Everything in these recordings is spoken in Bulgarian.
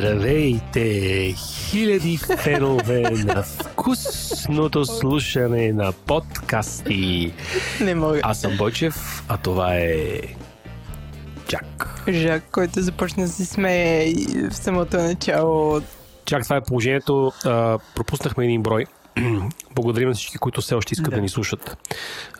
Здравейте, хиляди фенове на вкусното слушане на подкасти. Не мога. Аз съм Бойчев, а това е Чак. Жак, който започна да се смее в самото начало. Чак, това е положението. А, пропуснахме един брой. Благодарим на всички, които все още искат да, да ни слушат.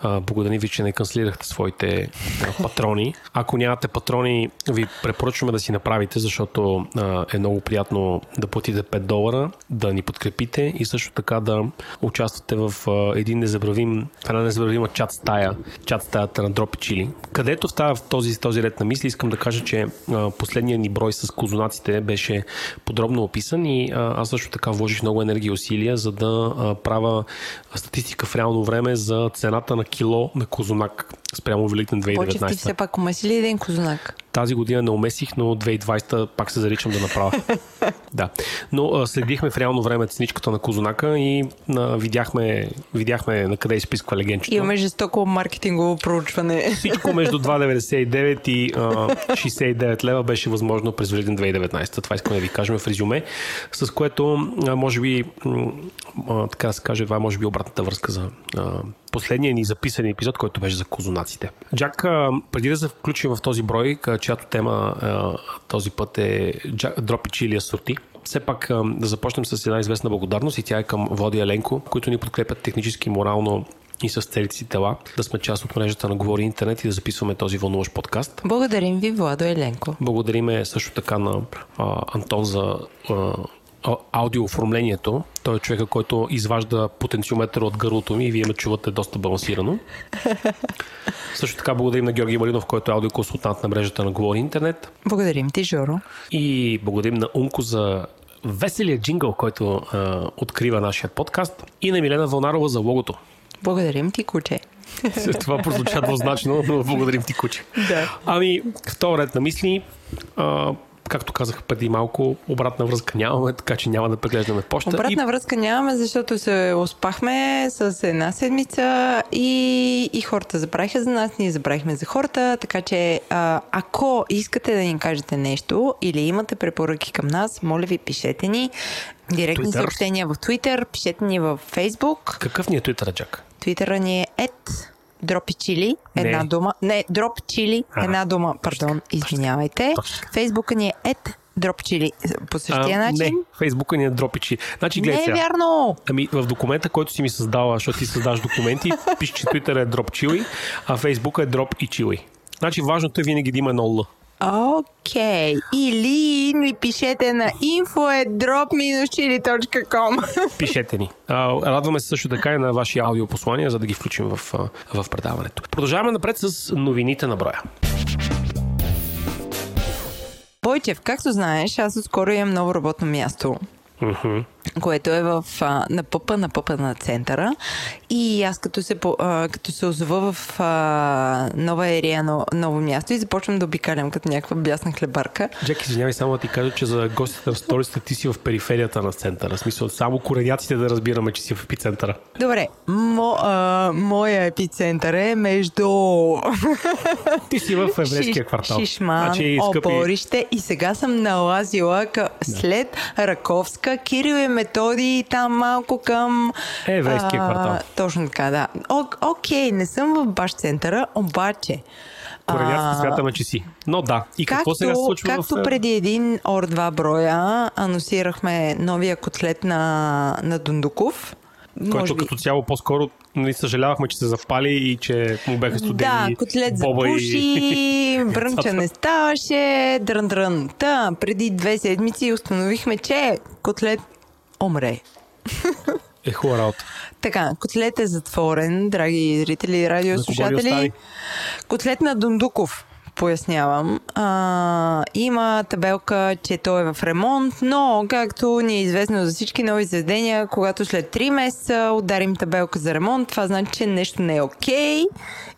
А, благодарим ви, че не канцелирахте своите а, патрони. Ако нямате патрони, ви препоръчваме да си направите, защото а, е много приятно да платите 5 долара, да ни подкрепите и също така да участвате в а, един незабравим, една незабравима чат стая, чат стаята на Дропи Чили. Където в тази, този, този ред на мисли искам да кажа, че а, последният ни брой с козунаците беше подробно описан и а, аз също така вложих много енергия и усилия, за да правя статистика в реално време за цената на кило на козунак спрямо Великден 2019. Почти ти все пак умеси ли един козунак? Тази година не умесих, но 2020 пак се заричам да направя. да. Но а, следихме в реално време ценичката на козунака и а, видяхме, видяхме на къде изписква легенчето. Имаме жестоко маркетингово проучване. Всичко между 2,99 и а, 69 лева беше възможно през Великден 2019. Това искаме да ви кажем в резюме, с което а, може би а, така да се каже, това е може би обратната връзка за а, последния ни записан епизод, който беше за козунаците. Джак, преди да се включим в този брой, чиято тема този път е Дропи Чили Асорти, все пак да започнем с една известна благодарност и тя е към Води Еленко, които ни подкрепят технически, морално и с целите си тела, да сме част от мрежата на Говори Интернет и да записваме този вълнуващ подкаст. Благодарим ви, Владо Еленко. Благодариме също така на а, Антон за а, аудиооформлението. Той е човека, който изважда потенциометър от гърлото ми и вие ме чувате доста балансирано. Също така благодарим на Георги Малинов, който е аудиоконсултант на мрежата на Говори Интернет. Благодарим ти, Жоро. И благодарим на Унко за веселия джингъл, който а, открива нашия подкаст. И на Милена Вълнарова за логото. Благодарим ти, куче. Това прозвуча двузначно, но благодарим ти, куче. Да. Ами, втора ред на мисли. А, както казах преди малко, обратна връзка нямаме, така че няма да преглеждаме почта. Обратна и... връзка нямаме, защото се успахме с една седмица и, и хората забравиха за нас, ние забравихме за хората, така че а, ако искате да ни кажете нещо или имате препоръки към нас, моля ви, пишете ни. Директни Twitter. съобщения в Twitter, пишете ни в Facebook. Какъв ни е Twitter, Джак? Twitter ни е Дропи чили, една не. дума. Не, дроп чили, а, една дума. Пардон, извинявайте. Фейсбука ни е ед Дроп чили по същия а, начин? Не, Фейсбука ни е дропи чили. Значи, гледай не е вярно! Ами в документа, който си ми създала, защото ти създаваш документи, пише, че Twitter е дроп чили, а Фейсбука е дроп и чили. Значи важното е винаги да има едно. Окей. Okay. Или ми пишете на info.drop-chili.com Пишете ни. Радваме се също така и на ваши аудиопослания, за да ги включим в, в предаването. Продължаваме напред с новините на броя. Бойчев, както знаеш, аз отскоро имам ново работно място. Mm-hmm което е в, а, на пъпа, на пъпа на центъра. И аз като се, а, като се озова в а, нова ерия, но, ново място и започвам да обикалям като някаква бясна хлебарка. Джек, извинявай само да ти кажа, че за гостите в столицата ти си в периферията на центъра. В смисъл, само кореняците да разбираме, че си в епицентъра. Добре, мо, а, моя епицентър е между... Ти си в еврейския квартал. Шишман, значи, скъпи... опорище и сега съм налазила къ... след Раковска, Кирил е методи там малко към... Еврейския квартал. Точно така, да. О, окей, не съм в баш центъра, обаче... Кореняцки смятаме, че си. Но да. И както, какво сега се случва Както в... преди един ор два броя анонсирахме новия котлет на, на Дундуков. Който като цяло по-скоро нали, съжалявахме, че се запали и че му беха студени Да, котлет запуши, и... брънча не ставаше, дрън-дрън. Та, преди две седмици установихме, че котлет умре. Е хубава работа. Така, котлет е затворен, драги зрители, радиослушатели. Котлет на Дундуков, пояснявам. А, има табелка, че той е в ремонт, но както ни е известно за всички нови заведения, когато след 3 месеца ударим табелка за ремонт, това значи, че нещо не е окей okay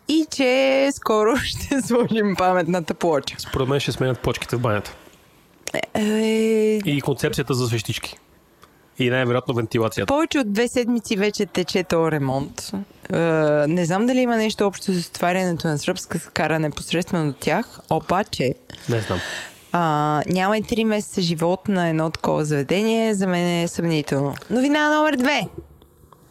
и че скоро ще сложим паметната плоча. Според мен ще сменят почките в банята. Е... е и концепцията за свещички. И най-вероятно вентилацията. Повече от две седмици вече тече този ремонт. Е, не знам дали има нещо общо с отварянето на сръбска скара непосредствено от тях, обаче... Не знам. А, няма и 3 месеца живот на едно такова заведение, за мен е съмнително. Новина номер две.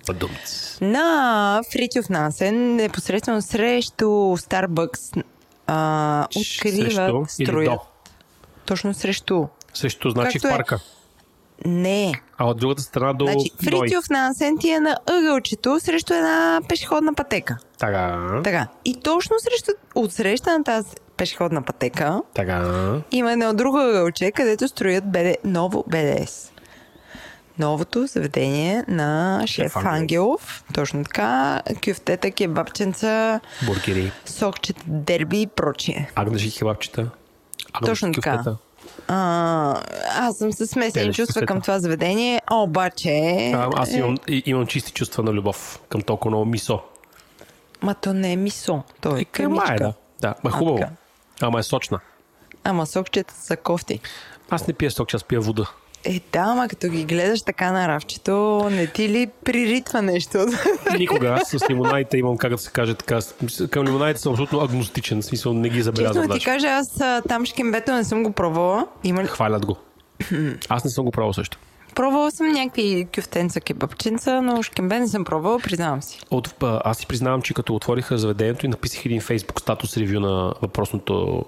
Падумц. На Фритюв Насен, непосредствено срещу Starbucks, а, откриват, Срещу строят. до? Точно срещу. Също значи Както в е. Не. А от другата страна до Значи, Ной. Фритюв Насен ти е на ъгълчето срещу една пешеходна пътека. Така. Така. И точно срещу, отсреща на тази пешеходна пътека Така. има едно друго ъгълче, където строят БД, ново БДС. Новото заведение на шеф Ангелов. Ангелов. Точно така. Кюфтета, кебабченца, Бургери. сокчета, дерби и прочие. Агнеши хебапчета. Агнеши Точно така. А, аз съм със смесени чувства към това заведение, обаче... А, аз е, имам, имам чисти чувства на любов към толкова много мисо. Ма то не е мисо, то е Къма къмичка. е, да. Да, ма е хубаво. Ама е сочна. Ама сокчета са кофти. Аз не пия сок, аз пия вода. Е, да, ама като ги гледаш така на рафчето, не ти ли приритва нещо? Никога аз с лимонадите имам, как да се каже така, към лимонадите съм абсолютно агностичен, в смисъл не ги забелязвам Честно ти кажа, аз там шкембето не съм го пробвала. Има? Хвалят го. Аз не съм го правил също. Пробвала съм някакви кюфтенца, кебабченца, но шкембе не съм пробвала, признавам си. От, аз си признавам, че като отвориха заведението и написах един фейсбук статус ревю на въпросното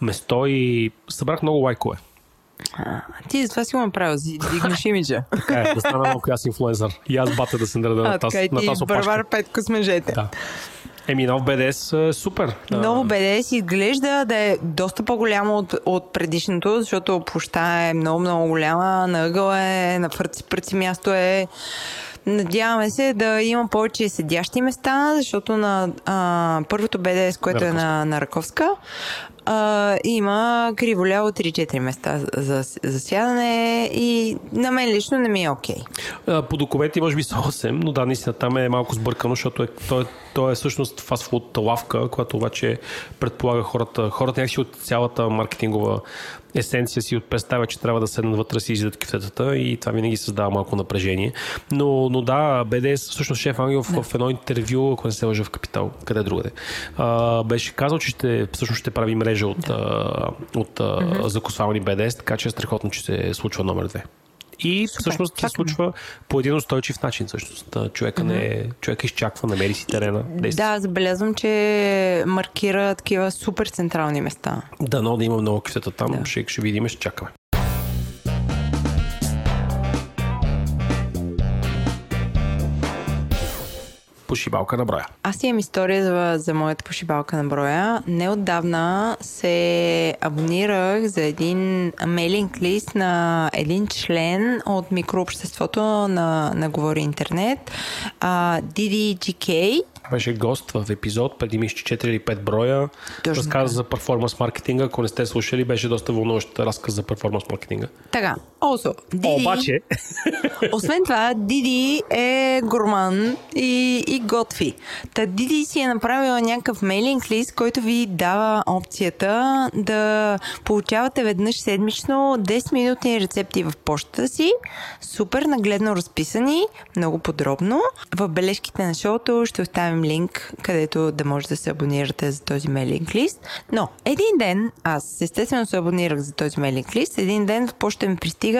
место и събрах много лайкове. А, ти за това си го направил, си дигнеш имиджа. Така е, да стана малко и аз инфлуенсър. И аз бата да се нареда на А, тази, така и на ти тази опашка. Барбар Петко с мъжете. Да. Еми, нов БДС е супер. А, Ново БДС изглежда да е доста по-голямо от, от предишното, защото площа е много-много голяма, на ъгъла е, на фърци-пръци място е. Надяваме се да има повече седящи места, защото на а, първото БДС, което е на, на Раковска, а, има криволяво 3-4 места за, за сядане и на мен лично не ми е окей. А, По документи може би са 8, но да, наистина там е малко сбъркано, защото е, то, е, то е всъщност фастфуд лавка, която обаче предполага хората, хората някакси от цялата маркетингова есенция си представя, че трябва да седнат вътре си изядат кифтетата и това винаги създава малко напрежение. Но, но да, БДС, всъщност шеф Ангел в, в едно интервю, ако не се лъжа в Капитал, къде другаде, а, беше казал, че ще, всъщност ще прави мрежа от, а, от а, закусвални БДС, така че е страхотно, че се случва номер две. И Супер, всъщност се случва по един устойчив начин. Всъщност. Човека, не, човека изчаква, намери си терена. действа. Да, забелязвам, че маркира такива супер централни места. Дано да има много кюфтета там. Да. Ще, ще видим, ще чакаме. Пошибалка на броя. Аз имам история за, за моята пошибалка на броя. Неотдавна се абонирах за един мейлинг лист на един член от микрообществото на, на Говори Интернет, а, DDGK. Беше гост в епизод, преди мисля, че 4 или 5 броя. Точно Разказа за перформанс маркетинга. Ако не сте слушали, беше доста вълнуващ разказ за перформанс маркетинга. Така, also, Диди, Обаче, освен това, Диди е гурман и, и готви. Та Диди си е направила някакъв мейлинг лист, който ви дава опцията да получавате веднъж седмично 10-минутни рецепти в почтата си, супер нагледно разписани, много подробно. В бележките на шоуто ще оставим линк, където да може да се абонирате за този мейлинг лист. Но един ден, аз естествено се абонирах за този мейлинг лист, един ден в почта ми пристига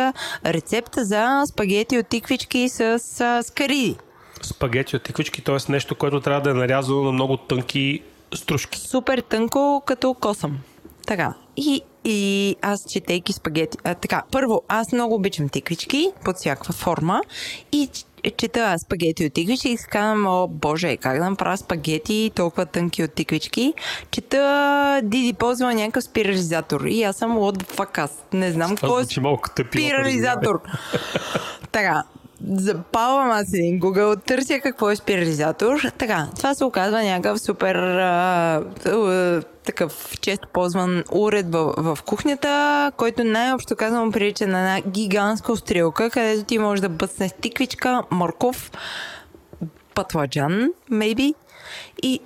рецепта за спагети от тиквички с скариди. спагети от тиквички, т.е. нещо, което трябва да е нарязано на много тънки стружки. Супер тънко, като косъм. Така. И, и аз четейки спагети. А, така, първо, аз много обичам тиквички под всякаква форма и чета спагети от тиквички и си казвам, о боже, как да направя спагети толкова тънки от тиквички. Чета Диди ползва някакъв спирализатор и аз съм fuck, аз не знам какво е спирализатор. така, запалвам аз един Google, търся какво е спирализатор. Така, това се оказва някакъв супер а, а, такъв често ползван уред в, в кухнята, който най-общо казвам прилича на една гигантска острелка, където ти можеш да бъцнеш тиквичка, морков, пътладжан, maybe, и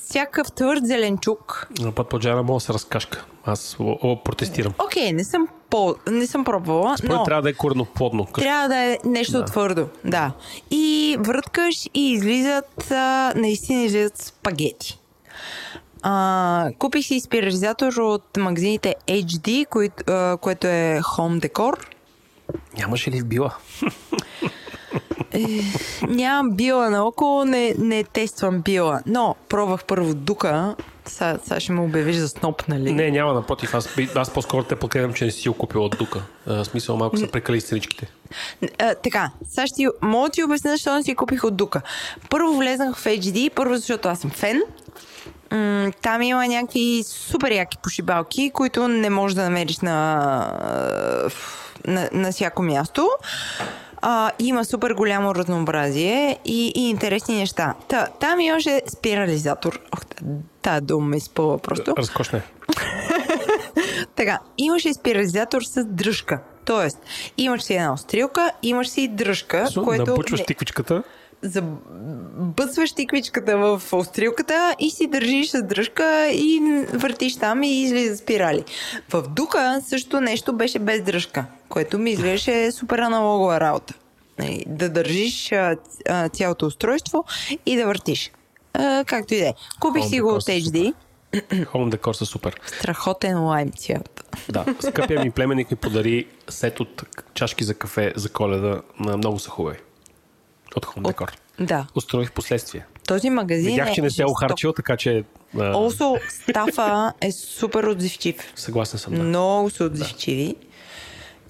всякакъв твърд зеленчук, На път по джара мога да се разкашка. Аз о, о, протестирам. Окей, не съм, по, не съм пробвала, Според но трябва да е корноплодно. Трябва да е нещо да. твърдо. Да. И върткаш и излизат, а, наистина излизат спагети. А, купих си спирализатор от магазините HD, кои, а, което е Home Decor. Нямаше ли в била? Нямам била наоколо, не, не тествам била. Но пробвах първо дука. Сега, сега ще ме обявиш за сноп, нали? Не, няма, напротив. Аз, аз по-скоро те подкрепям, че не си купил от дука. В смисъл малко са прекали страничките. А, така, сега ще мога да ти обясня, защо не си купих от дука. Първо влезнах в HD, първо защото аз съм фен. М- там има някакви супер яки пошибалки, които не можеш да намериш на, на, на всяко място. А, има супер голямо разнообразие и, и интересни неща. Та, там имаше спирализатор. Ох, тази дума ме изпълва просто. Разкошне. така, имаше спирализатор с дръжка. Тоест, имаш си една острилка, имаш си дръжка, Су, което... Набучваш тиквичката. Забъсваш тиквичката в острилката и си държиш с дръжка и въртиш там и излиза спирали. В дука също нещо беше без дръжка, което ми изглеждаше супер аналогова работа. Нали, Да държиш цялото устройство и да въртиш. Както и да е. Купих си го от HD. Home Decor са супер. Страхотен лайм цялата. Да, скъпия ми племенник ми подари сет от чашки за кафе за коледа. На много са хубави. От Home Decor. Да. Установих в последствие. Този магазин Видях, че не се е охарчил, така че... Also, стафа е супер отзивчив. съгласен съм. Да. Много са отзивчиви.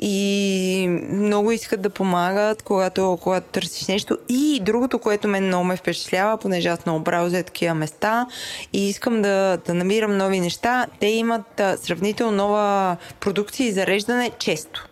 И много искат да помагат, когато, когато търсиш нещо. И другото, което мен много ме впечатлява, понеже аз много браузя такива места и искам да, да намирам нови неща, те имат сравнително нова продукция и зареждане често.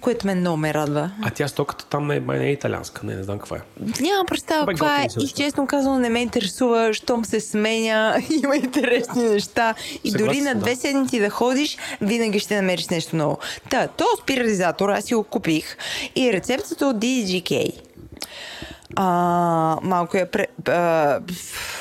Което мен много ме радва. А тя стоката там е, май не е италианска, не, не знам каква е. Нямам представа каква е и честно казано не ме интересува, щом се сменя, има интересни неща и Съгласен дори на съм, да. две седмици да ходиш, винаги ще намериш нещо ново. Та, то спирализатор аз си го купих и рецептата от DDGK. А, малко я пре, а,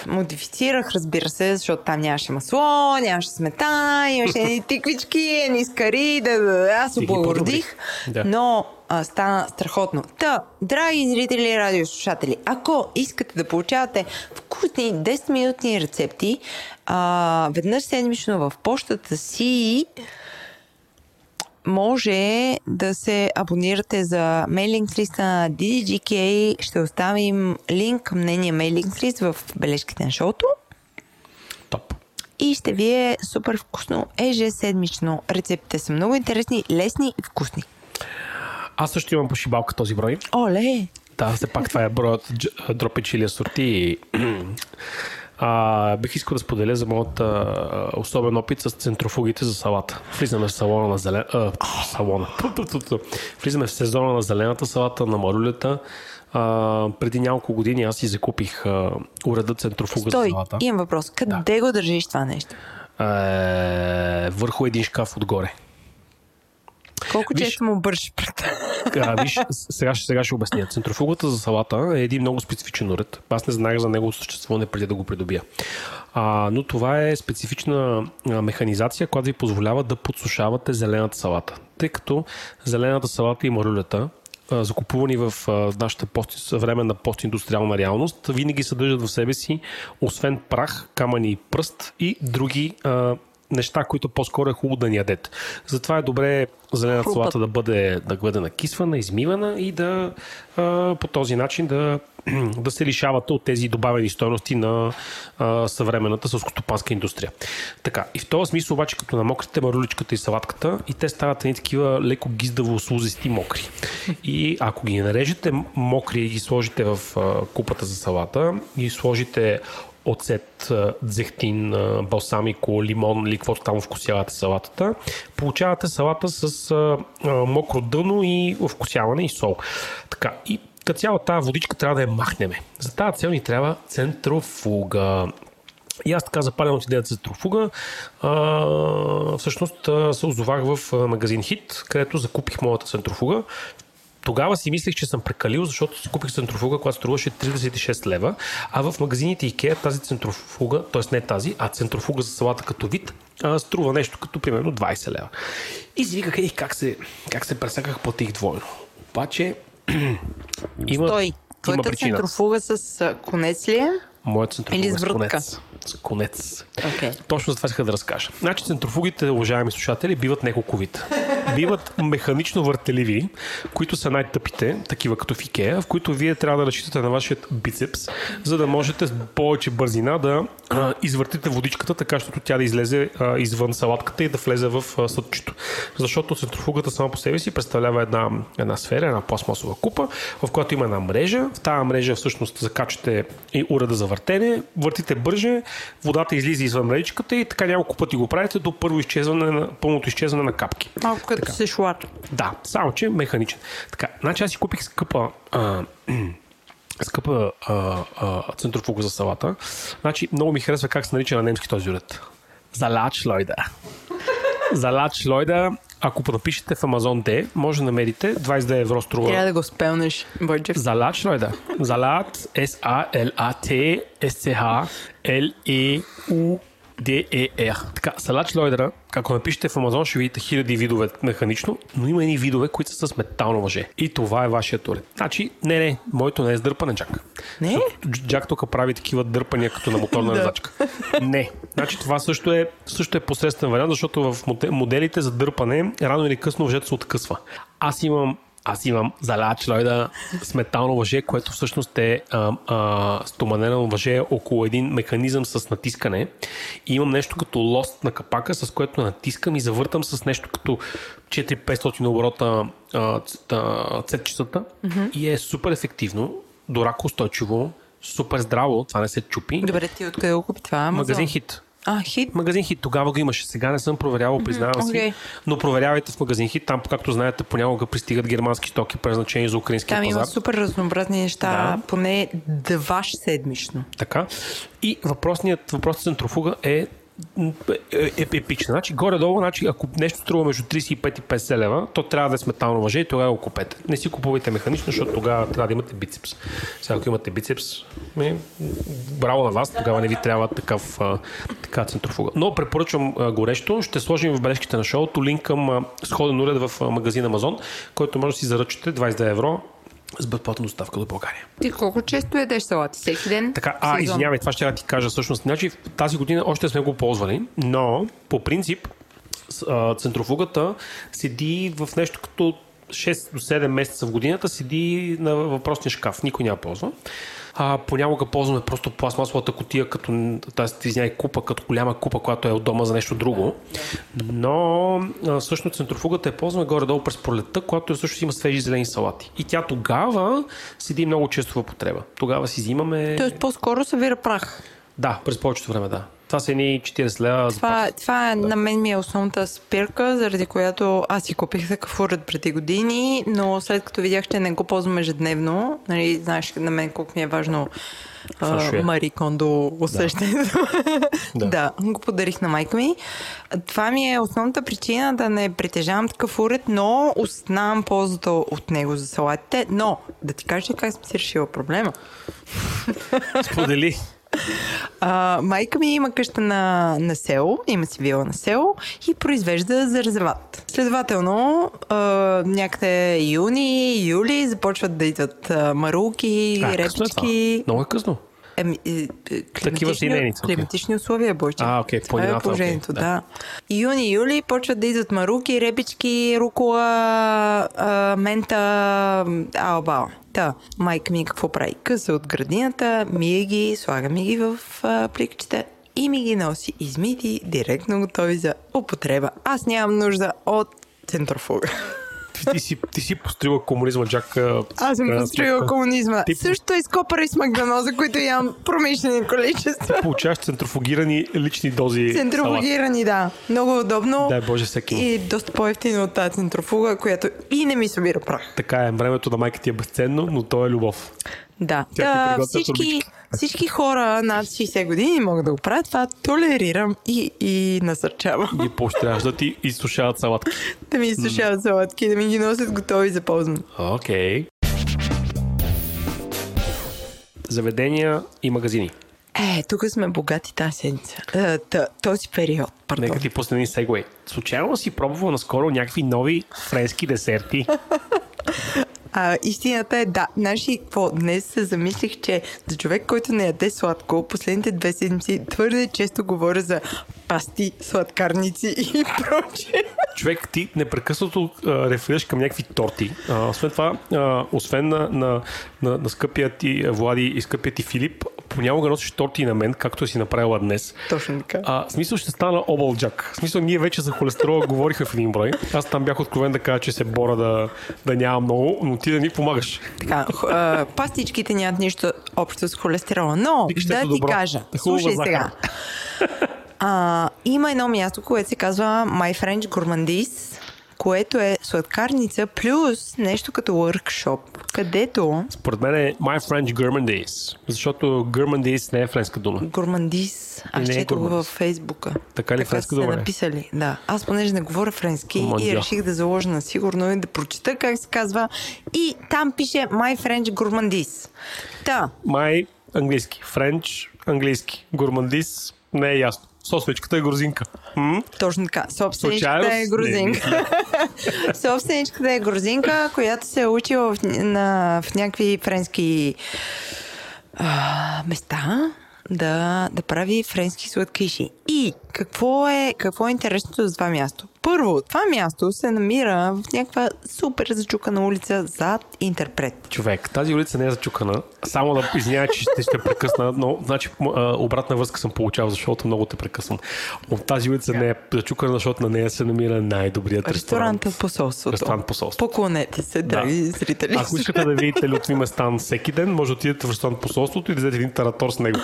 модифицирах, разбира се, защото там нямаше масло, нямаше сметана, имаше едни тиквички, едни скари, да, да, да, аз облагородих. Да. но а, стана страхотно. Та, драги зрители и радиослушатели, ако искате да получавате вкусни 10-минутни рецепти, а, веднъж седмично в почтата си, може да се абонирате за мейлинг листа на DDGK. Ще оставим линк към нейния мейлинг лист в бележките на шоуто. Топ. И ще ви е супер вкусно ежеседмично. Рецептите са много интересни, лесни и вкусни. Аз също имам пошибалка този брой. Оле! Да, все пак това е броят дропи чили асорти. и, А, бих искал да споделя за моят а, особен опит с центрофугите за салата. Влизаме в салона на зелен... А, салона. Влизаме в сезона на зелената салата, на марулята. А, преди няколко години аз си закупих а, уреда центрофуга Стой, за салата. имам въпрос. Къде го държиш това нещо? Е, върху един шкаф отгоре. Колко Виж- често му бършиш пред А, виж, сега, сега ще обясня. Центрофугата за салата е един много специфичен уред. Аз не знаех за неговото съществуване преди да го придобия. А, но това е специфична механизация, която ви позволява да подсушавате зелената салата. Тъй като зелената салата и марулята, закупувани в нашата пост, съвременна постиндустриална реалност, винаги съдържат в себе си, освен прах, камъни и пръст и други а, неща, които по-скоро е хубаво да ни ядете. Затова е добре зелената Хрупат. салата да бъде, да бъде накисвана, измивана и да а, по този начин да, да се лишавате от тези добавени стоености на а, съвременната сълскостопанска индустрия. Така, и в този смисъл обаче, като намокрите маруличката и салатката, и те стават едни такива леко гиздаво слузести мокри. И ако ги нарежете мокри и ги сложите в а, купата за салата и сложите оцет, дзехтин, балсамико, лимон или каквото там вкусявате салатата, получавате салата с мокро дъно и вкусяване и сол. Така, и като цяло тази водичка трябва да я махнеме. За тази цел ни трябва центрофуга. И аз така запалям от идеята за центрофуга. А, всъщност се озовах в магазин Хит, където закупих моята центрофуга. Тогава си мислех, че съм прекалил, защото си купих центрофуга, която струваше 36 лева, а в магазините Ikea тази центрофуга, т.е. не тази, а центрофуга за салата като вид, а, струва нещо като примерно 20 лева. И си виках, ей, как се, как се пресаках, платих двойно. Обаче има, Той, има причина. центрофуга с конец ли е? Моят центрофуга Или с с врътка? конец. Конец. Okay. Точно за това иска да разкажа. Значи центрофугите, уважаеми слушатели, биват няколко вид. Биват механично въртеливи, които са най-тъпите, такива като в Икеа, в които вие трябва да разчитате на вашия бицепс, за да можете с повече бързина да а, извъртите водичката, така защото тя да излезе а, извън салатката и да влезе в а, съдчето. Защото центрофугата сама по себе си представлява една, една сфера, една пластмасова купа, в която има една мрежа. В тази мрежа всъщност закачате и уреда за въртене, въртите бърже, водата излиза извън мрежичката и така няколко пъти го правите до първо изчезване на, пълното изчезване на капки. Малко като Така. се шлат. Да, само че механичен. Така, значи аз си купих скъпа а, скъпа а, а, центрофуга за салата. Значи много ми харесва как се нарича на немски този уред. Залач лойда. Залач лойда. Ако напишете в Амазон Д, може да намерите 22 евро струва. Трябва да го спелнеш, Бойчев. Залат, Leute. Salat, S-A-L-A-T, S-C-H, L-E-U, D-E-R. Така, салат шлойдера, ако напишете в Амазон, ще видите хиляди видове механично, но има едни видове, които са с метално въже. И това е вашия турет. Значи, не, не, моето не е с дърпане джак. Не? Защото Дж- Джак тук прави такива дърпания като на моторна резачка. Не. Значи това също е, също е посредствен вариант, защото в моде- моделите за дърпане рано или късно въжето се откъсва. Аз имам аз имам заляч лойда с метално въже, което всъщност е а, а, стоманено въже около един механизъм с натискане. И имам нещо като лост на капака, с което натискам и завъртам с нещо като 4-500 оборота а, ц- а, цепчицата. И е супер ефективно, до рако устойчиво, супер здраво, това не се чупи. Добре, ти откъде го купи това? Амазон? Магазин хит. А, хит. Магазин Хит тогава го имаше. Сега не съм проверявал, признавам си. окей. Но проверявайте в Магазин Хит. Там, както знаете, понякога пристигат германски стоки, предназначени за украинския Там пазар. има супер разнообразни неща, Да. поне два седмично. Така. И въпросният, въпросът центрофуга е е, е, епична. Значи, горе-долу, значи, ако нещо струва между 35 и 50 лева, то трябва да е с метално въже и тогава го купете. Не си купувайте механично, защото тогава трябва да имате бицепс. Сега, ако имате бицепс, ми, браво на вас, тогава не ви трябва такъв, така центрофуга. Но препоръчвам горещо. Ще сложим в бележките на шоуто линк към сходен уред в а, магазин Амазон, който може да си заръчате 22 евро с безплатна доставка до България. Ти колко често ядеш салати? Всеки ден? Така, а, Сезон. извинявай, това ще я ти кажа всъщност. Значи, тази година още не сме го ползвали, но по принцип центрофугата седи в нещо като 6 до 7 месеца в годината, седи на въпросния шкаф. Никой няма ползва. А, понякога ползваме просто пластмасовата котия, като тази, извиняй, купа, като голяма купа, която е от дома за нещо друго. Но а, всъщност центрофугата е ползваме горе-долу през пролетта, когато също има свежи зелени салати. И тя тогава седи много често в употреба. Тогава си взимаме... Тоест по-скоро събира прах. Да, през повечето време, да. Това са едни 40 лева. за Това, това е, на мен ми е основната спирка, заради която аз си купих такъв уред преди години, но след като видях, че не го ползвам ежедневно, нали, знаеш на мен колко ми е важно ще е. а, Мари Кондо усещането. Да. Да. да, го подарих на майка ми. Това ми е основната причина да не притежавам такъв уред, но осъзнавам ползата от него за салатите. Но, да ти кажа как съм си решила проблема. Сподели. А, майка ми има къща на, на село, има си вила на село и произвежда за резерват. Следователно, а, някъде юни, юли започват да идват а, марулки, А, е репички. Много е късно. Еми, е, Такива си климатични, климатични условия, Бойче. А, окей, Това е положението, окей, да. да. Юни, юли почват да идват маруки, репички, рукола, а, мента, алба. Та, майка ми какво прави? Къса от градината, мие ги, слага ми ги в а, пликчета и ми ги носи измити, директно готови за употреба. Аз нямам нужда от центрофуга. Ти, ти, си, ти си построила комунизма, Джак. Аз съм построила комунизма. Ти- Също и с магданоза, които ям промишлени количества. Получаваш центрофугирани лични дози. салат. Центрофугирани, да. Много удобно. Дай Боже всеки. И доста по-ефтино от тази центрофуга, която и не ми събира прах. Така е, времето на майка ти е безценно, но то е любов. Да. Тя да всички, турбички. всички хора над 60 години могат да го правят. Това толерирам и, и насърчавам. Ги поощряваш да ти изсушават салатки. да ми изсушават салатки, да ми ги носят готови за ползване. Окей. Заведения и магазини. Е, тук сме богати тази седмица. Е, този период, пардон. Нека ти пусне един сегвей. Случайно си пробвал наскоро някакви нови френски десерти? А, истината е да. Наши, какво? Днес се замислих, че за човек, който не яде сладко, последните две седмици твърде често говоря за пасти, сладкарници и прочее. Човек, ти непрекъснато а, реферираш към някакви торти. А, освен това, а, освен на, на, на, на скъпия ти Влади и скъпия ти Филип, понякога носиш торти на мен, както си направила днес. Точно така. А, смисъл ще стана обълджак. В смисъл, ние вече за холестерола говорихме в един брой. Аз там бях откровен да кажа, че се боря да, да няма много, но ти да ни помагаш. Така, а, пастичките нямат нищо общо с холестерола, но Викаш да нещо ти добро. кажа, Хубава слушай захар. сега. А, има едно място, което се казва My French Gourmandise, което е сладкарница плюс нещо като workshop, където Според мен е My French Gourmandise, защото Gourmandise не е френска дума. Гурмандис. Аз Не е го във Фейсбука. Така ли френска са дума е? написали, да. Аз понеже не говоря френски Мандя. и реших да заложа на сигурно и да прочита как се казва. И там пише My French Gourmandise. Та, My английски. Френч английски. Gourmandise не е ясно. Сосничката е грузинка. М? точно така. Собственичката е грузинка. Собственичката е грузинка, която се е учила в, на, в някакви френски а, места да, да прави френски сладкиши. И какво е, какво е интересното за това място? Първо, това място се намира в някаква супер зачукана улица зад интерпрет. Човек, тази улица не е зачукана. Само да извиня, че ще, ще прекъсна, но значи обратна връзка съм получавал, защото много те прекъсвам. От тази улица не е зачукана, защото на нея се намира най-добрият ресторант. Ресторанта посолството. Ресторант посолство. Поклонете се, драги зрители. Ако искате да видите Лютви Местан всеки ден, може да отидете в ресторант посолството и да взете един таратор с него.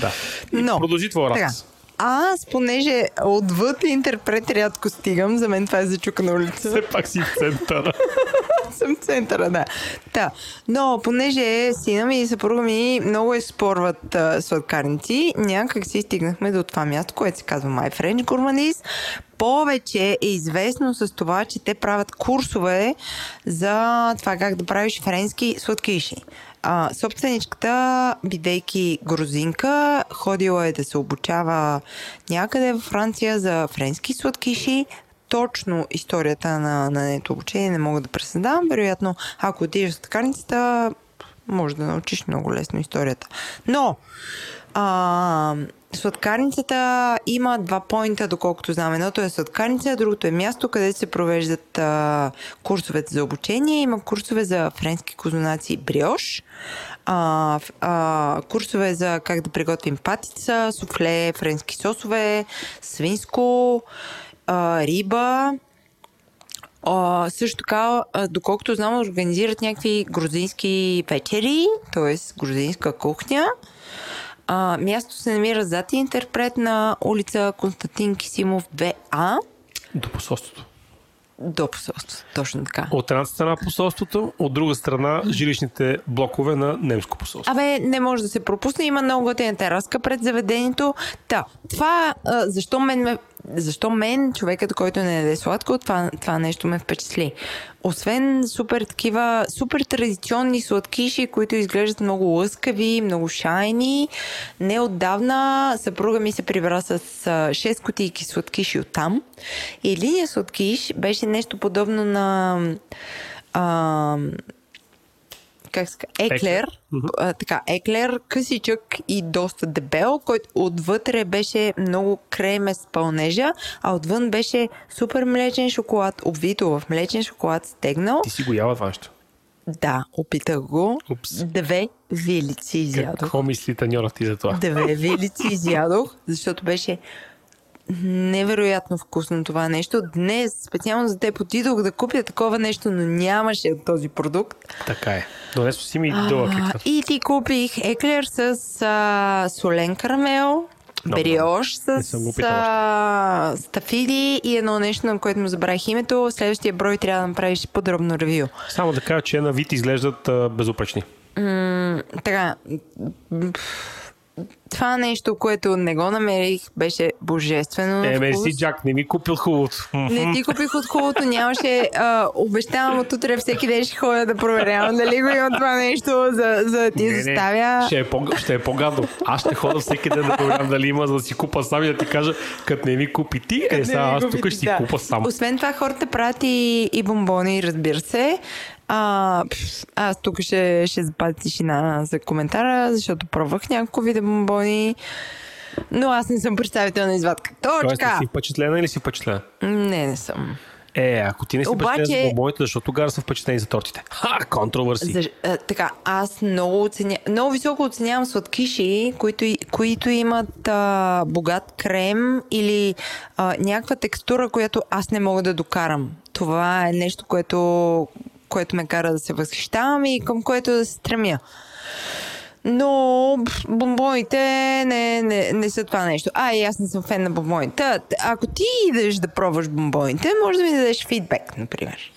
Да. И Но, продължи твоя разказ. Аз, понеже отвъд интерпрет рядко стигам, за мен това е зачукана улица. Все пак си в центъра. съм в центъра, да. Та, но понеже сина ми и съпруга ми много изспорват а, сладкарници, някак си стигнахме до това място, което се казва My French Gourmandise. Повече е известно с това, че те правят курсове за това как да правиш френски сладкиши. А, собственичката, бидейки грузинка, ходила е да се обучава някъде във Франция за френски сладкиши, точно историята на, на нето обучение не мога да пресъздавам. Вероятно, ако отидеш в такарницата, може да научиш много лесно историята. Но, а, сладкарницата има два поинта, доколкото знам. Едното е сладкарница, а другото е място, където се провеждат а, курсовете за обучение. Има курсове за френски козунаци и бриош, а, а, курсове за как да приготвим патица, суфле, френски сосове, свинско, а, риба. А, също така, доколкото знам, организират някакви грузински вечери, т.е. грузинска кухня. А, място се намира зад интерпрет на улица Константин Кисимов 2А До посолството. до посолство. Точно така. От една страна посолството, от друга страна жилищните блокове на немско посолство. Абе, не може да се пропусне. Има много готина тераска пред заведението. Та, това, а, защо мен, ме, защо мен, човекът, който не яде сладко, това, това нещо ме впечатли. Освен супер такива, супер традиционни сладкиши, които изглеждат много лъскави, много шайни, неотдавна съпруга ми се прибра с а, 6 кутийки сладкиши от там. И единият сладкиш беше нещо подобно на а, как се казва, еклер, а, така, еклер, късичък и доста дебел, който отвътре беше много креме с пълнежа, а отвън беше супер млечен шоколад, обвито в млечен шоколад стегнал. Ти си го яла това нещо. Да, опитах го. Упс. Две вилици изядох. Какво мисли таньорът ти за това? Две вилици изядох, защото беше невероятно вкусно това нещо. Днес специално за теб отидох да купя такова нещо, но нямаше от този продукт. Така е. Донесо си ми дълъг еклер. и ти купих еклер с а, солен карамел, бриош Не с а, стафиди и едно нещо, на което му забравих името. Следващия брой трябва да направиш подробно ревю. Само да кажа, че на вид изглеждат а, безупречни. М, така, това нещо, което не го намерих, беше божествено. Е, вкус. мерси, Джак, не ми купил хубавото. Не ти купих от хубавото, нямаше. А, обещавам от утре всеки ден ще ходя да проверявам дали го има това нещо, за, за да ти Не, не, заставя. Ще е, по, ще е по-гадно. Аз ще хода всеки ден да проверявам дали има, за да си купа сам и да ти кажа, като не ми купи ти, е, сега аз тук ще си Да. купа сам. Освен това, хората правят и, и бомбони, разбира се. А, аз тук ще, ще запазя тишина за коментара, защото пробвах няколко вида бомбони. Но аз не съм представител на извадка. Точка! Тоест, си впечатлена или си впечатлена? Не, не съм. Е, ако ти не си Обаче... впечатлен за бомбоните, защото тогава са впечатлени за тортите. Ха, контровърси. За, а, така, аз много, оценя... много високо оценявам сладкиши, които, които имат а, богат крем или а, някаква текстура, която аз не мога да докарам. Това е нещо, което, което ме кара да се възхищавам и към което да се стремя. Но бомбоните не, не, не са това нещо. А, и аз не съм фен на бомбоните. Ако ти идеш да пробваш бомбоните, може да ми дадеш фидбек, например.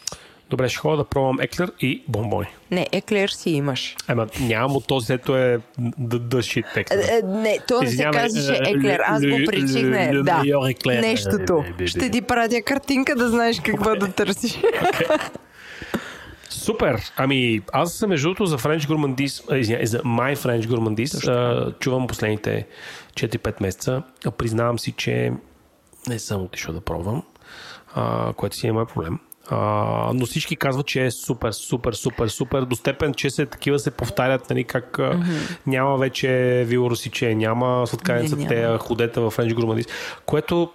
Добре, ще ходя да пробвам еклер и бомбони. Не, еклер си имаш. Ема нямам от този, ето е да shit текст. Не, то не се казваше еклер. Аз го причих, не. Да, нещото. Ще ти пратя картинка да знаеш какво да търсиш. Супер! Ами, аз съм между другото за French Gourmandise, извиня, за My French Gourmandise, чувам последните 4-5 месеца. Признавам си, че не съм отишъл да пробвам, а, което си е мой проблем. А, но всички казват, че е супер, супер, супер, супер, до степен, че се такива се повтарят, нали, как mm-hmm. няма вече вилоруси, че няма сладканица, те ходета в French Gourmandise, което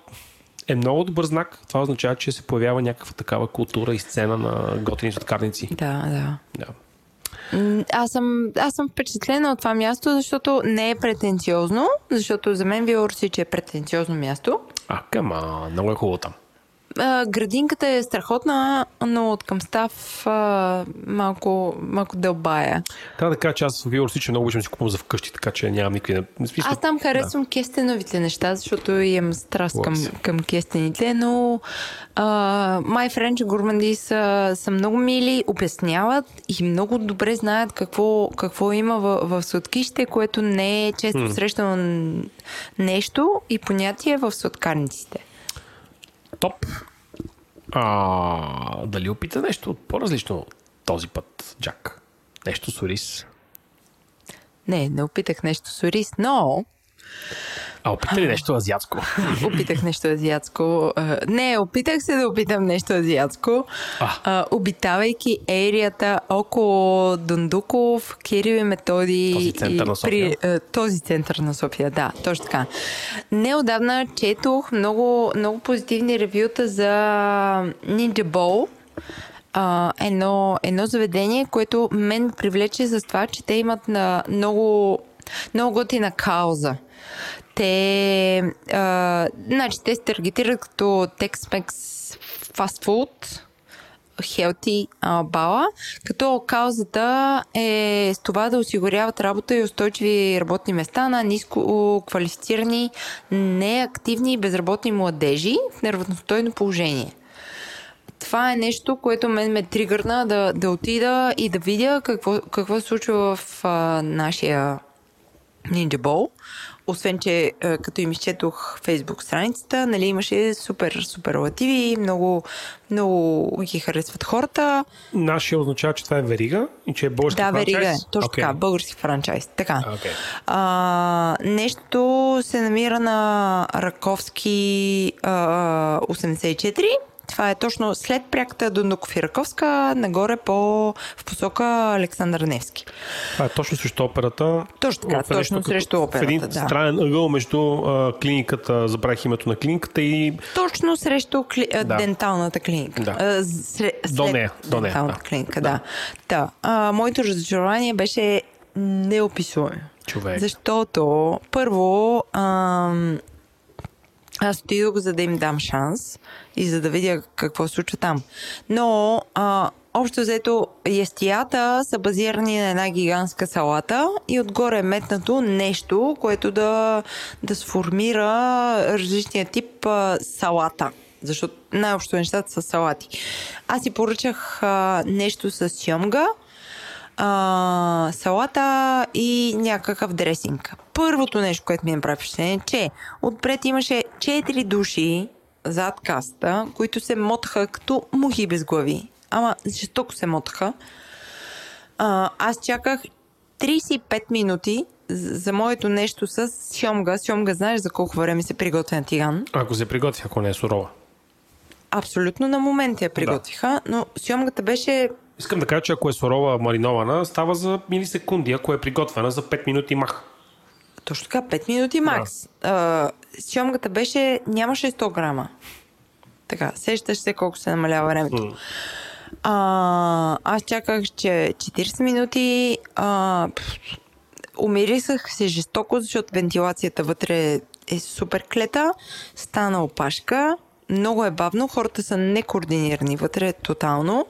е много добър знак. Това означава, че се появява някаква такава култура и сцена на готини сладкарници. Да, да. да. Аз съм, аз съм впечатлена от това място, защото не е претенциозно, защото за мен Вилорсич е претенциозно място. А, кама, много е хубаво там а, градинката е страхотна, но от към став а, малко, малко дълбая. Трябва да кажа, че аз в Виорсич много обичам да си купувам за вкъщи, така че нямам никакви... Смисъл... Аз там харесвам да. кестеновите неща, защото имам страст към, към кестените, но а, My French Gourmandy са, са много мили, обясняват и много добре знаят какво, какво има в, в сладкище, което не е често срещано нещо и понятие в сладкарниците топ. А, дали опита нещо по-различно този път, Джак? Нещо с ориз? Не, не опитах нещо с ориз, но а опита ли нещо азиатско? Опитах нещо азиатско. Не, опитах се да опитам нещо азиатско. А. Обитавайки ерията около Дундуков, Кирил и Методи. Този център на София. При, този център на София, да, точно така. Неодавна четох много, много позитивни ревюта за Ninja Bowl. Uh, едно, едно заведение, което мен привлече с това, че те имат на много, много готина кауза те, а, значи, те се таргетират като Tex-Mex Fast Food, Healthy Бала, като каузата е с това да осигуряват работа и устойчиви работни места на ниско квалифицирани, неактивни и безработни младежи в неравностойно положение. Това е нещо, което мен ме тригърна да, да отида и да видя какво, какво се случва в а, нашия Ninja Bowl освен, че е, като им изчетох фейсбук страницата, нали, имаше супер суперлативи, много, много ги харесват хората. Нашия означава, че това е верига и че е български да, франчайз? Да, верига е. Точно okay. така, български франчайз. Така. Okay. А, нещото се намира на Раковски а, 84 това е точно след пряката до Нокофираковска, нагоре по, в посока Александър Невски. Това е точно срещу операта. Точно така, точно нещо, срещу операта. В един да. странен ъгъл между а, клиниката, забравих името на клиниката и... Точно срещу кли... да. денталната клиника. Да. А, сред... До нея. До нея денталната да. клиника, да. да. да. А, моето разочарование беше неописуемо. Човек. Защото, първо, ам, аз отидох за да им дам шанс и за да видя какво се случва там. Но а, общо взето ястията са базирани на една гигантска салата и отгоре е метнато нещо, което да, да сформира различния тип а, салата. Защото най-общо нещата са салати. Аз си поръчах а, нещо с сьомга, а, салата и някакъв дресинг. Първото нещо, което ми направи впечатление, е, че отпред имаше 4 души зад каста, които се мотаха като мухи без глави. Ама жестоко се мотаха. А, аз чаках 35 минути за моето нещо с сьомга. Сьомга знаеш за колко време се приготвя на тиган? Ако се приготвя, ако не е сурова. Абсолютно на момент я приготвиха, да. но сьомгата беше Искам да кажа, че ако е сурова маринована, става за милисекунди, ако е приготвена за 5 минути мах. Точно така, 5 минути макс. Да. Сьомгата беше, нямаше 100 грама. Така, сещаш се колко се намалява времето. Mm. А, аз чаках, че 40 минути а, умирисах се жестоко, защото вентилацията вътре е супер клета, стана опашка, много е бавно, хората са некоординирани вътре тотално.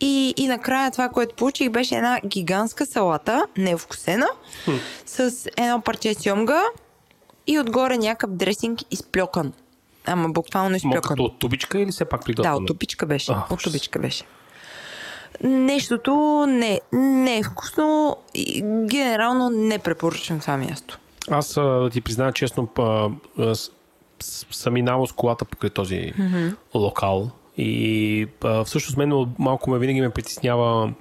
И, и накрая това, което получих, беше една гигантска салата, невкусена, хм. с едно парче сьомга и отгоре някакъв дресинг изплюкан. Ама буквално изплюкан. Като от тубичка или все пак приготвено? Да, от тубичка беше. А, от тубичка беше. Нещото не, не е вкусно и генерално не препоръчвам това място. Аз да ти призная честно, па, съм минал с колата покрай този mm-hmm. локал и а, всъщност мен малко ме винаги ме притеснява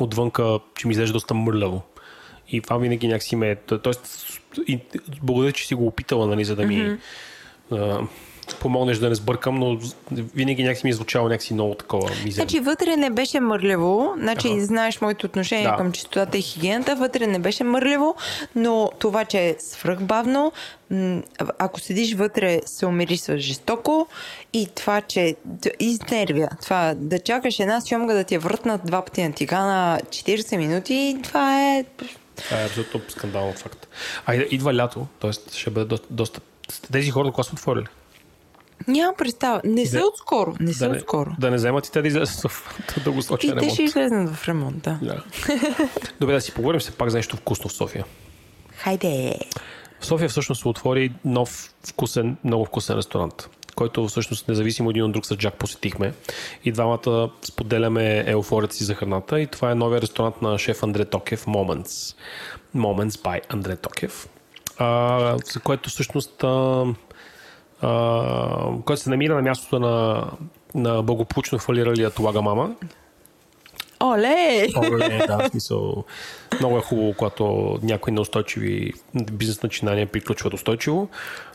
отвънка, че ми изглежда доста мърляво. И това винаги някакси ме... Тоест, благодаря, че си го опитала, нали, за да ми mm-hmm. а, помогнеш да не сбъркам, но винаги някакси ми е звучало някакси много такова мизерно. Значи вътре не беше мърлево, значи ага. знаеш моето отношение да. към чистотата и хигиената, вътре не беше мърлево, но това, че е свръхбавно, ако седиш вътре, се умирисваш жестоко и това, че изнервя. Това да чакаш една сьомга да ти е въртнат два пъти на тигана 40 минути, това е... Това е абсолютно скандално факт. А идва лято, т.е. ще бъде доста, доста... Тези хора кога са отворили? Нямам представа. Не са да, отскоро. Не са да отскоро. Да не вземат и те да излезат в дългосрочен ремонт. И те ще излезнат в ремонт, да. да. Добре, да си поговорим се пак за нещо вкусно в София. Хайде! В София всъщност се отвори нов вкусен, много вкусен ресторант, който всъщност независимо един от друг с Джак посетихме и двамата споделяме еуфорията си за храната и това е новия ресторант на шеф Андре Токев Moments. Moments by Андре Токев. А, за което всъщност а, който се намира на мястото на, на благополучно фалиралия Толага Мама. Оле! Оле, да, в смисъл. Много е хубаво, когато някои неустойчиви бизнес начинания приключват устойчиво.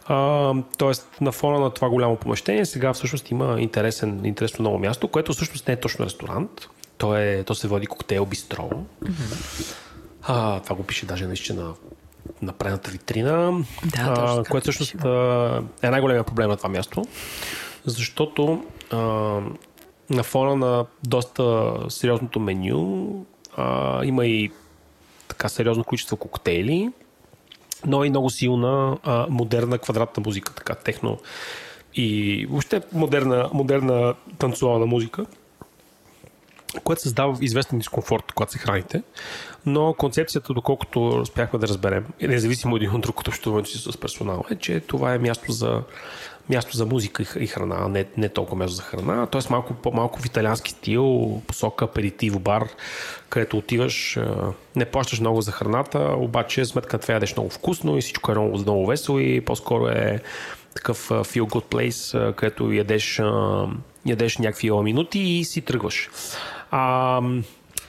А, тоест, на фона на това голямо помещение, сега всъщност има интересен, интересно ново място, което всъщност не е точно ресторант. То, е, то се води коктейл бистро. Mm-hmm. А, това го пише даже наистина на на предната витрина, да, а, което всъщност е най-големия проблем на това място, защото а, на фона на доста сериозното меню а, има и така сериозно количество коктейли, но и много силна а, модерна квадратна музика, така техно и въобще модерна, модерна танцуална музика което създава известен дискомфорт, когато се храните, но концепцията, доколкото успяхме да разберем, независимо един от друг от общуването си с персонала, е, че това е място за, място за музика и храна, а не, не толкова място за храна, т.е. малко, малко в италиански стил, посока аперитив бар, където отиваш, не плащаш много за храната, обаче сметка това ядеш много вкусно и всичко е много, много весело и по-скоро е такъв feel good place, където ядеш, ядеш някакви минути и си тръгваш. А,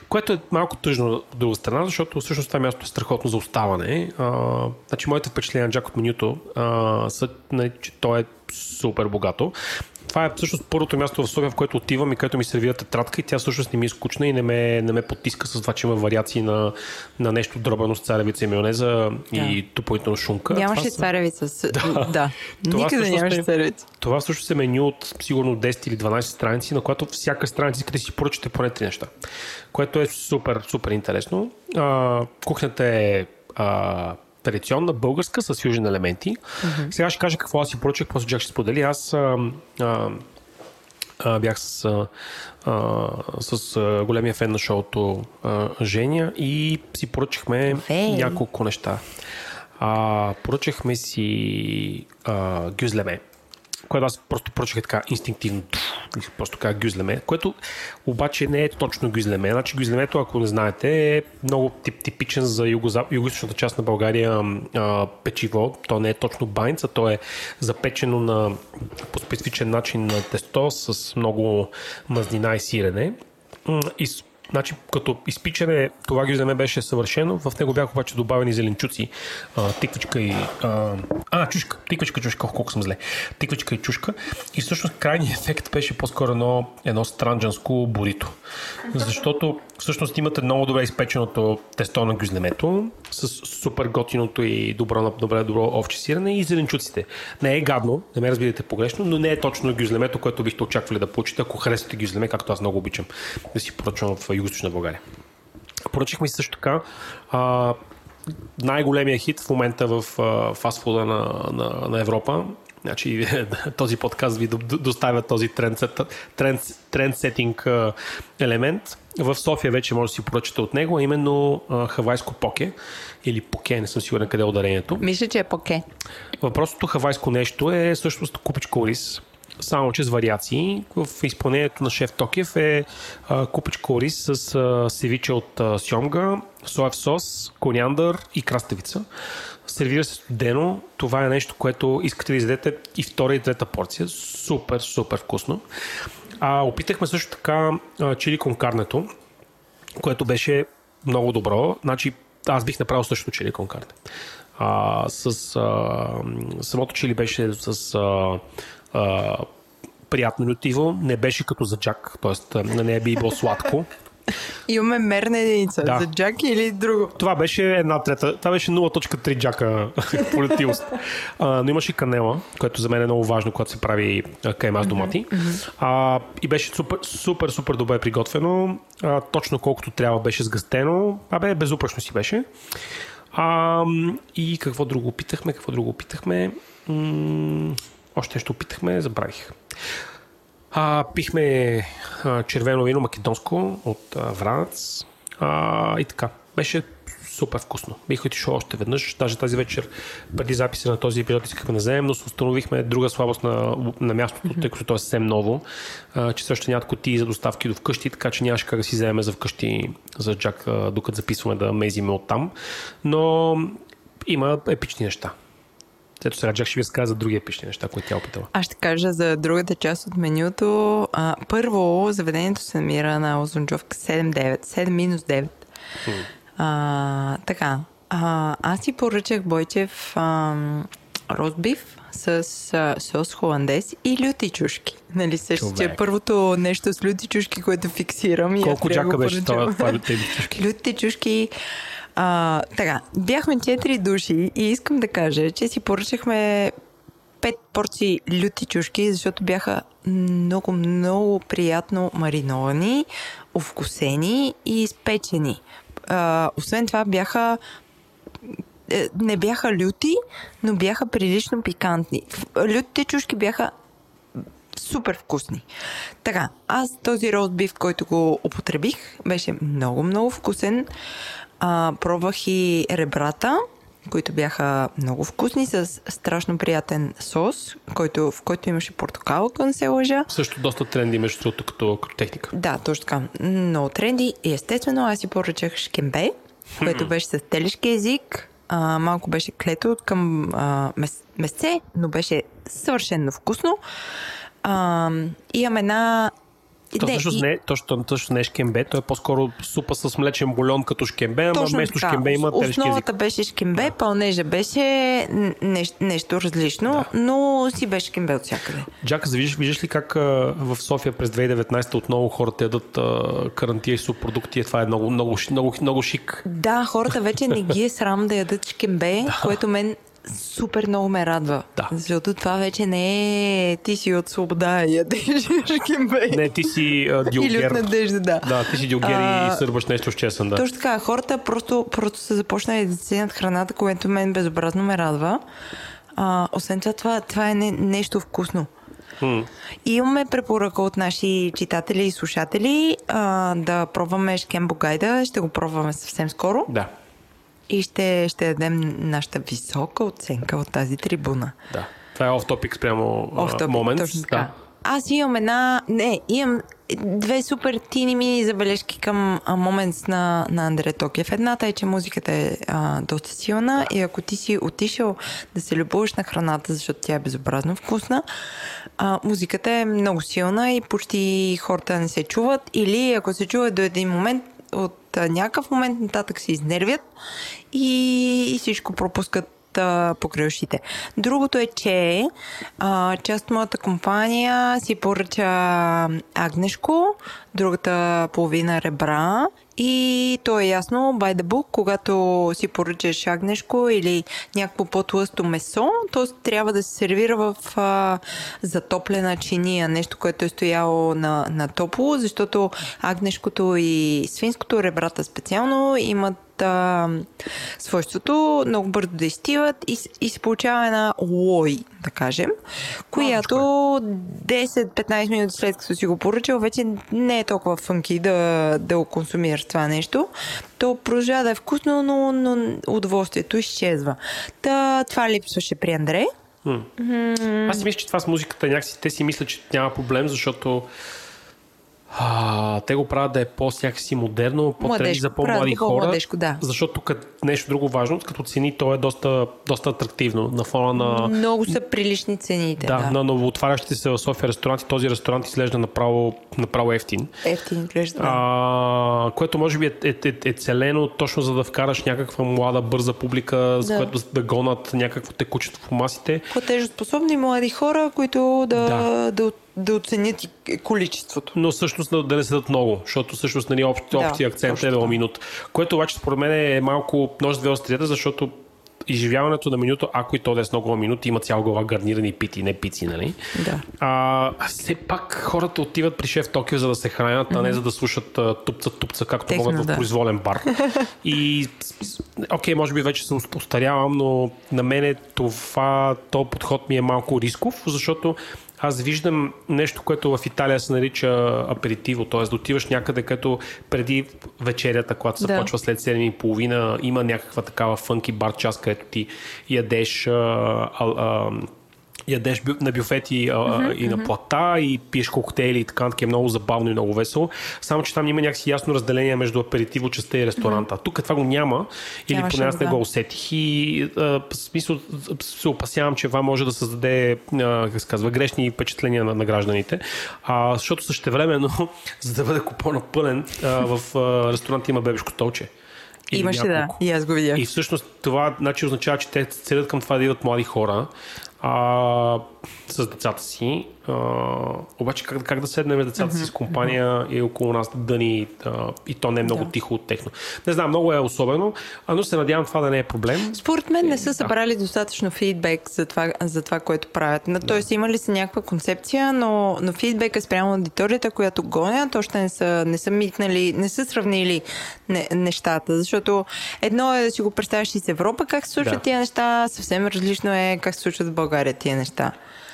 което е малко тъжно от друга страна, защото всъщност това място е страхотно за оставане. А, значи, моите впечатления на Джак от менюто а, са, не, че то е супер богато това е всъщност първото място в София, в което отивам и където ми сервират тетрадка и тя всъщност не ми е скучна и не ме, не ме потиска с това, че има вариации на, на нещо дробено с царевица и майонеза да. и допълнително шунка. Нямаше това царевица. С... Да. да. Това Никъде нямаше царевица. Това всъщност е меню от сигурно 10 или 12 страници, на която всяка страница искате да си поръчате поне три неща. Което е супер, супер интересно. А, кухнята е а, традиционна българска с южен елементи. Mm-hmm. Сега ще кажа какво аз си поръчах, после Джак ще сподели. Аз а, а, а, бях с, а, с а, големия фен на шоуто а, Женя и си поръчахме hey. няколко неща. А, поръчахме си а, гюзлеме което аз просто поръчах така инстинктивно, просто така гюзлеме, което обаче не е точно гюзлеме. Значи гюзлемето, ако не знаете, е много тип, типичен за юго-источната част на България а, печиво. То не е точно байнца, то е запечено на, по специфичен начин на тесто с много мазнина и сирене. И Значи, като изпичане, това гюзлеме беше съвършено. В него бяха обаче добавени зеленчуци, а, тиквичка и... А, а, чушка. Тиквичка, чушка. Колко съм зле. Тиквичка и чушка. И всъщност крайният ефект беше по-скоро едно, едно странджанско борито. Защото всъщност имате много добре изпеченото тесто на гюзлемето с супер готиното и добро, добре, добро овче сирене и зеленчуците. Не е гадно, не ме разбирате погрешно, но не е точно гюзлемето, което бихте очаквали да получите, ако харесвате гюзлеме, както аз много обичам да си поръчвам в Юго-Источна България. Поръчахме си също така а, най-големия хит в момента в а, фастфуда на, на, на Европа. Значи, този подкаст ви доставя този тренд-сетинг елемент. В София вече може да си поръчате от него, а именно а, хавайско поке или поке, не съм сигурен къде е ударението. Мисля, че е поке. Въпросното хавайско нещо е всъщност купичко рис, само че с вариации. В изпълнението на шеф Токев е а, купичко рис с а, севиче от а, сьомга, соев сос, коняндър и краставица. Сервира се студено. Това е нещо, което искате да изядете и втора и трета порция. Супер, супер вкусно. А, опитахме също така а, чили конкарнето, което беше много добро. Значи, аз бих направил също чили конкарне. А, с, а, самото чили беше с а, а, приятно лютиво, не беше като за джак, т.е. на нея би било сладко. Имаме мерна единица. Да. За джак или друго? Това беше една трета. Това беше 0.3 джака по летивост. А, но имаше канела, което за мен е много важно, когато се прави каймаз домати. Mm-hmm. А, и беше супер, супер, супер добре приготвено. А, точно колкото трябва беше сгъстено. Абе, безупречно си беше. А, и какво друго опитахме? Какво друго опитахме? М- още нещо опитахме, забравих. А, пихме а, червено вино македонско от а, Вранец а, и така. Беше супер вкусно. Бих отишъл още веднъж. Даже тази вечер, преди записа на този епизод, искахме да вземем, но установихме друга слабост на, на мястото, тъй като то е съвсем ново, а, че също няколко ти за доставки до вкъщи, така че нямаше как да си вземем за вкъщи за Джак, докато записваме да мезиме от там. Но има епични неща. Ето сега Джак ще ви разказа за други епични неща, които тя е опитала. Аз ще кажа за другата част от менюто. А, първо, заведението се намира на Озунджовка 7-9. 7-9. А, така. А, аз си поръчах Бойчев ростбиф с а, сос холандес и люти чушки. Нали, също, че първото нещо с люти чушки, което фиксирам. Колко джака беше това, това люти чушки? Люти чушки а, така, бяхме четири души и искам да кажа, че си поръчахме пет порции люти чушки, защото бяха много, много приятно мариновани, овкусени и изпечени. А, освен това бяха е, не бяха люти, но бяха прилично пикантни. Лютите чушки бяха супер вкусни. Така, аз този ростбиф, който го употребих, беше много, много вкусен. А, пробвах и ребрата, които бяха много вкусни, с страшно приятен сос, който, в който имаше портокал, ако не се лъжа. Също доста тренди, между другото, като, като техника. Да, точно така. Много тренди. И естествено, аз си поръчах шкембе, което беше с телешки език. А, малко беше клето към а, мес, месце, но беше съвършенно вкусно. А, имам една то не, всъщност, и... не, точно, точно не е шкембе, то е по-скоро супа с млечен бульон като шкембе, ама вместо така. шкембе има телешки Основата беше шкембе, да. пълнежа беше нещо, нещо различно, да. но си беше шкембе от всякъде. Джак, виждаш, виждаш ли как в София през 2019 отново хората ядат карантия и субпродукти? Това е много, много, много, много шик. Да, хората вече не ги е срам да ядат шкембе, да. което мен супер много ме радва. Да. Защото това вече не е ти си от свобода и ядеш. Не, ти си а, дилгер. Или от надежда, да. Да, ти си дилгер а, и сърбаш нещо с чесън, да. Точно така, хората просто, просто са започнали да ценят храната, което мен безобразно ме радва. А, освен това, това, това е не, нещо вкусно. Hmm. И имаме препоръка от наши читатели и слушатели а, да пробваме Шкембо Гайда. Ще го пробваме съвсем скоро. Да и ще, ще дадем нашата висока оценка от тази трибуна. Да. Това е оф топик спрямо момент. Да. Аз имам една... Не, имам две супер тини мини забележки към момент на, на Андре Токев. Едната е, че музиката е а, доста силна и ако ти си отишъл да се любуваш на храната, защото тя е безобразно вкусна, а, музиката е много силна и почти хората не се чуват или ако се чуват до един момент, от някакъв момент нататък се изнервят и, и всичко пропускат ушите. Другото е, че а, част от моята компания си поръча агнешко, другата половина ребра и то е ясно, by the book, когато си поръчаш агнешко или някакво по-тлъсто месо, то трябва да се сервира в а, затоплена чиния, нещо, което е стояло на, на топло, защото агнешкото и свинското ребрата специално имат а, свойството много бързо да изтиват и, и се получава една лой, да кажем, която 10-15 минути след като си го поръчал, вече не е толкова фънки да, да го консумираш това нещо. То продължава да е вкусно, но, но удоволствието изчезва. Та, това липсваше при Андрей. Mm. Аз си мисля, че това с музиката някакси те си мислят, че няма проблем, защото а, те го правят да е по-сякакси модерно, по-тренди за по-млади хора. Младежко, да. Защото тук нещо друго важно, като цени то е доста, доста атрактивно на фона на... Много са прилични цените. Да, да. на новоотварящите се в София ресторанти. Този ресторант изглежда направо, направо ефтин. Ефтин изглежда. А, което може би е, е, е, е целено точно за да вкараш някаква млада, бърза публика, с да. което да гонат някакво текучество в масите. Платежоспособни млади хора, които да, да. да да оценят и количеството. Но всъщност да не седат много, защото всъщност нали, общ, да, общия акцент е 1 минут. Което обаче според мен е малко нож две острията, защото изживяването на менюто, ако и то да е с много минути, има цяла глава гарнирани пити, не пици, нали? Да. А, все пак хората отиват при шеф Токио, за да се хранят, mm-hmm. а не за да слушат тупца-тупца, както Техно, могат да. в произволен бар. и, окей, може би вече съм постарявам, но на мен това, то подход ми е малко рисков, защото аз виждам нещо, което в Италия се нарича аперитиво, т.е. да отиваш някъде, като преди вечерята, когато започва да. след 7.30, има някаква такава фънки бар час, където ти ядеш а, а, ядеш на бюфети mm-hmm, и на плата и пиеш коктейли и така, така е много забавно и много весело. Само, че там има някакси ясно разделение между аперитиво частта и ресторанта. Mm-hmm. Тук това го няма или поне аз не го усетих и а, смисъл се опасявам, че това може да създаде а, как се казва, грешни впечатления на, на гражданите, а, защото същевременно, за да бъде купона пълен, а, в а, ресторанта има бебешко столче. Имаше, да. И аз го видях. И всъщност това значи, означава, че те целят към това да идват млади хора, а, с децата си. А, обаче как, как да седнем с децата си с компания и около нас да ни а, и то не е много да. тихо от техно. Не знам, много е особено, но се надявам това да не е проблем. Според мен не са събрали да. достатъчно фидбек за това, за това, което правят. Да. Тоест имали са някаква концепция, но, но фидбека спрямо аудиторията, която гонят, още не са, не са митнали, не са сравнили не, нещата. Защото едно е да си го представиш и с Европа как се случват да. тия неща, съвсем различно е как се случват в България тия неща.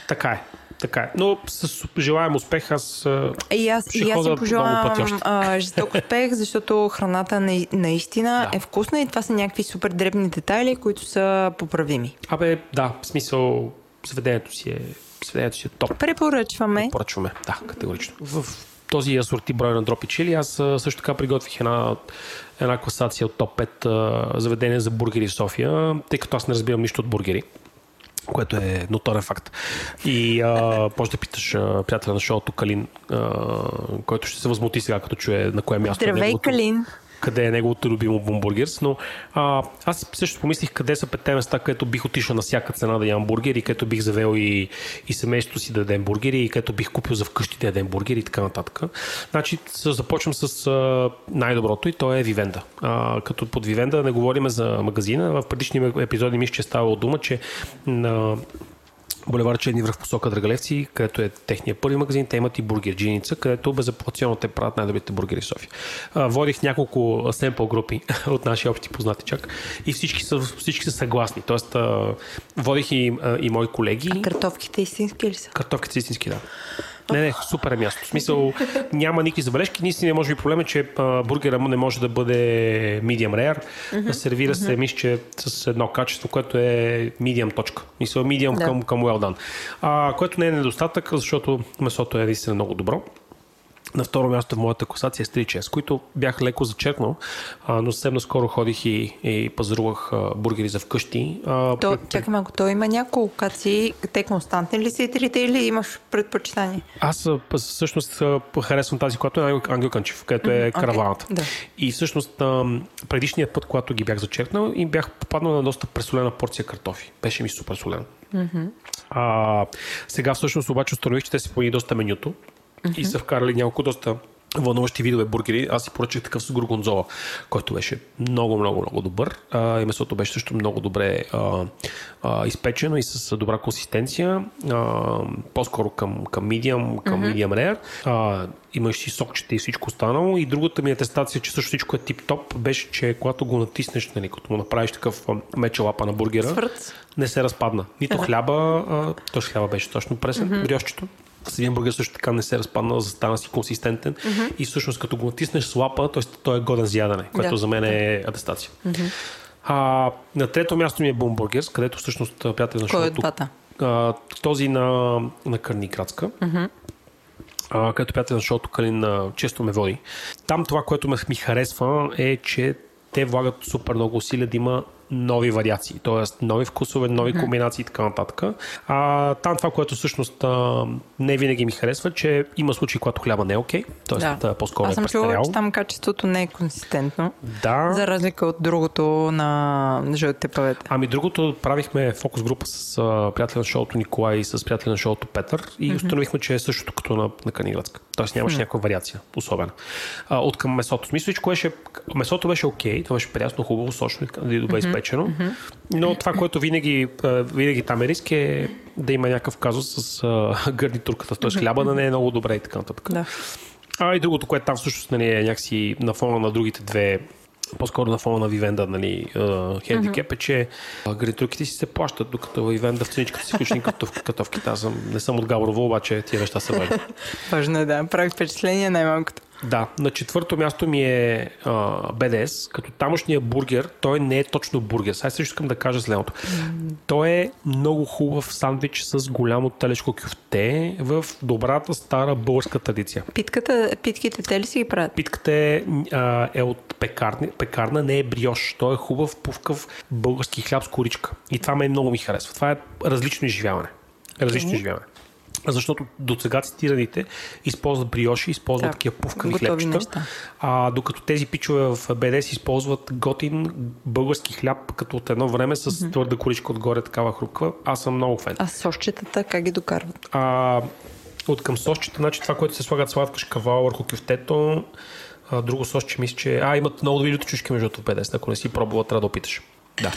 Така е. Така е. Но с желаем успех, аз и аз, ще и аз си пожелавам а, жесток успех, защото храната на, наистина да. е вкусна и това са някакви супер дребни детайли, които са поправими. Абе, да, в смисъл заведението си е, заведението си е топ. Препоръчваме. Препоръчваме, да, категорично. В този асорти брой на дропи чили, аз също така приготвих една, една класация от топ 5 заведения за бургери в София, тъй като аз не разбирам нищо от бургери което е ноторен факт. И а, може да питаш а, приятеля на шоуто Калин, а, който ще се възмути сега, като чуе на кое място е Здравей, е Калин! Къде е неговото любимо бомбургерс, но а, аз също помислих къде са петте места, където бих отишъл на всяка цена да ям бургери, където бих завел и, и семейството си да ядем бургери, и където бих купил за вкъщи да ядем бургери и така нататък. Значи започвам с а, най-доброто и то е Вивенда. А, като под Вивенда не говорим за магазина. В предишни епизоди мисля, че е ставало дума, че на Булевар Черни връх посока Драгалевци, където е техния първи магазин. Те имат и бургерджиница, където безаплационно те правят най-добрите бургери в София. Водих няколко семпл групи от наши общи познати чак и всички са, всички са съгласни. Тоест, водих и, и мои колеги. А картофките истински ли са? Картофките истински, да. Не, не, супер е място. В смисъл, няма никакви забележки. Наистина, може би проблем е, че а, бургера му не може да бъде medium rare. Mm-hmm. Сервира се, mm-hmm. мисля, че с едно качество, което е medium точка. Мисля, medium да. към, към well done. А, което не е недостатък, защото месото е наистина много добро. На второ място в моята класация е Стричес, които бях леко зачеркнал, но съвсем наскоро ходих и, и пазарувах а, бургери за вкъщи. А, то, пред... Чакай малко, то има няколко локации. Те константни ли са и трите или имаш предпочитание? Аз всъщност харесвам тази, която е Ангел Кънчев, където е mm-hmm, караваната. Okay, да. И всъщност предишният път, когато ги бях зачеркнал, и бях попаднал на доста пресолена порция картофи. Беше ми супер солено. Mm-hmm. А, сега всъщност обаче установих, че те се появи доста менюто mm-hmm. и са вкарали няколко доста вълнуващи видове бургери. Аз си поръчах такъв с горгонзола, който беше много, много, много добър. А, и месото беше също много добре а, а, изпечено и с добра консистенция. А, по-скоро към, към medium, към mm-hmm. medium rare. А, имаш си сокчета и всичко останало. И другата ми атестация, че също всичко е тип-топ, беше, че когато го натиснеш, нали, като му направиш такъв меча лапа на бургера, Свърц. не се разпадна. Нито хляба, а, точно хляба беше точно пресен, mm-hmm. Бургер също така не се разпадна, застана си консистентен mm-hmm. и всъщност като го натиснеш с лапа, т.е. той е годен за ядене, което да. за мен е атестация. Mm-hmm. А, на трето място ми е Бумбургерс, където всъщност приятел на шоуто... Кой е а, този на, на Кърниградска. Mm-hmm където приятел на шоуто Калин често ме води. Там това, което ми харесва е, че те влагат супер много усилия да има нови вариации, т.е. нови вкусове, нови комбинации и така нататък. А, там това, което всъщност а, не винаги ми харесва, че има случаи, когато хляба не е окей, т.е. Да. по-скоро Аз съм е чувала, че там качеството не е консистентно. Да. За разлика от другото на жълтите павета. Ами другото правихме фокус група с а, приятел на шоуто Николай и с приятел на шоуто Петър и mm-hmm. установихме, че е същото като на, на Каниградска. Тоест нямаше някаква вариация особена. А, от към месото. Смисъл, че беше, месото беше окей, това беше приятно, хубаво, сочно и добре mm-hmm изпечено. Mm-hmm. Но това, което винаги, винаги там е риск е да има някакъв казус с uh, гарнитурката, т.е. хляба да не е много добре и така нататък. Да. А и другото, което там всъщност нали, е някакси на фона на другите две по-скоро на фона на Вивенда, нали, хендикеп е, че гарнитурките си се плащат, докато Вивенда в ценичката си включени катовките. Аз съм, не съм от Габрово, обаче тия неща са важни. Важно е да, прави впечатление най-малкото. Да, на четвърто място ми е а, BDS, като тамошния бургер, той не е точно бургер. Сега също искам да кажа следното. Mm. Той е много хубав сандвич с голямо телешко кюфте в добрата стара българска традиция. Питката, питките те ли си ги правят? Питката е, а, е от пекарни, пекарна, не е бриош. Той е хубав, пувкав български хляб с коричка. И това ме много ми харесва. Това е различно изживяване. Различно okay. изживяване защото до сега цитираните използват бриоши, използват да, такива пувкави хлебчета, а, докато тези пичове в БДС използват готин български хляб, като от едно време с mm-hmm. твърда коричка отгоре, такава хрупква. Аз съм много фен. А сосчетата как ги докарват? А, от към сосчета, значи това, което се слагат сладка шкава върху кюфтето, а, друго сосче мисля, че... А, имат много добри люточушки между БДС, ако не си пробвала, трябва да опиташ. Да.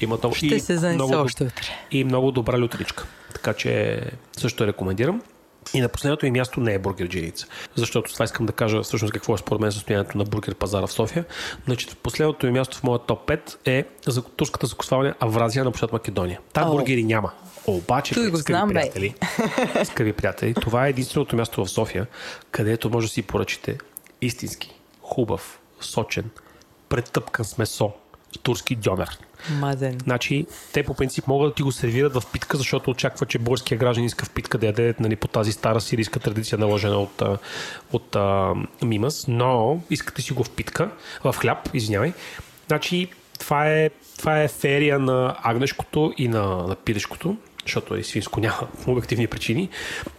Има много... Ще и се занесе много, още утре. И много добра лютричка. Така че също рекомендирам. И на последното ми място не е бургерджиница. Защото това искам да кажа всъщност какво е според мен състоянието на бургер пазара в София. Значи, последното ми място в моя топ 5 е за турската закусване Авразия на площад Македония. Та бургери няма. Обаче, Той го скъпи, знам, приятели, скъпи приятели, това е единственото място в София, където може да си поръчите истински, хубав, сочен, претъпкан с месо, турски дьонер. Мазен. Значи, те по принцип могат да ти го сервират в питка, защото очаква, че българския граждан иска в питка да яде нали, по тази стара сирийска традиция, наложена от, от а, Мимас, но искате си го в питка, в хляб, извинявай. Значи, това е, това е ферия на агнешкото и на, на пилешкото, защото и свинско няма обективни причини.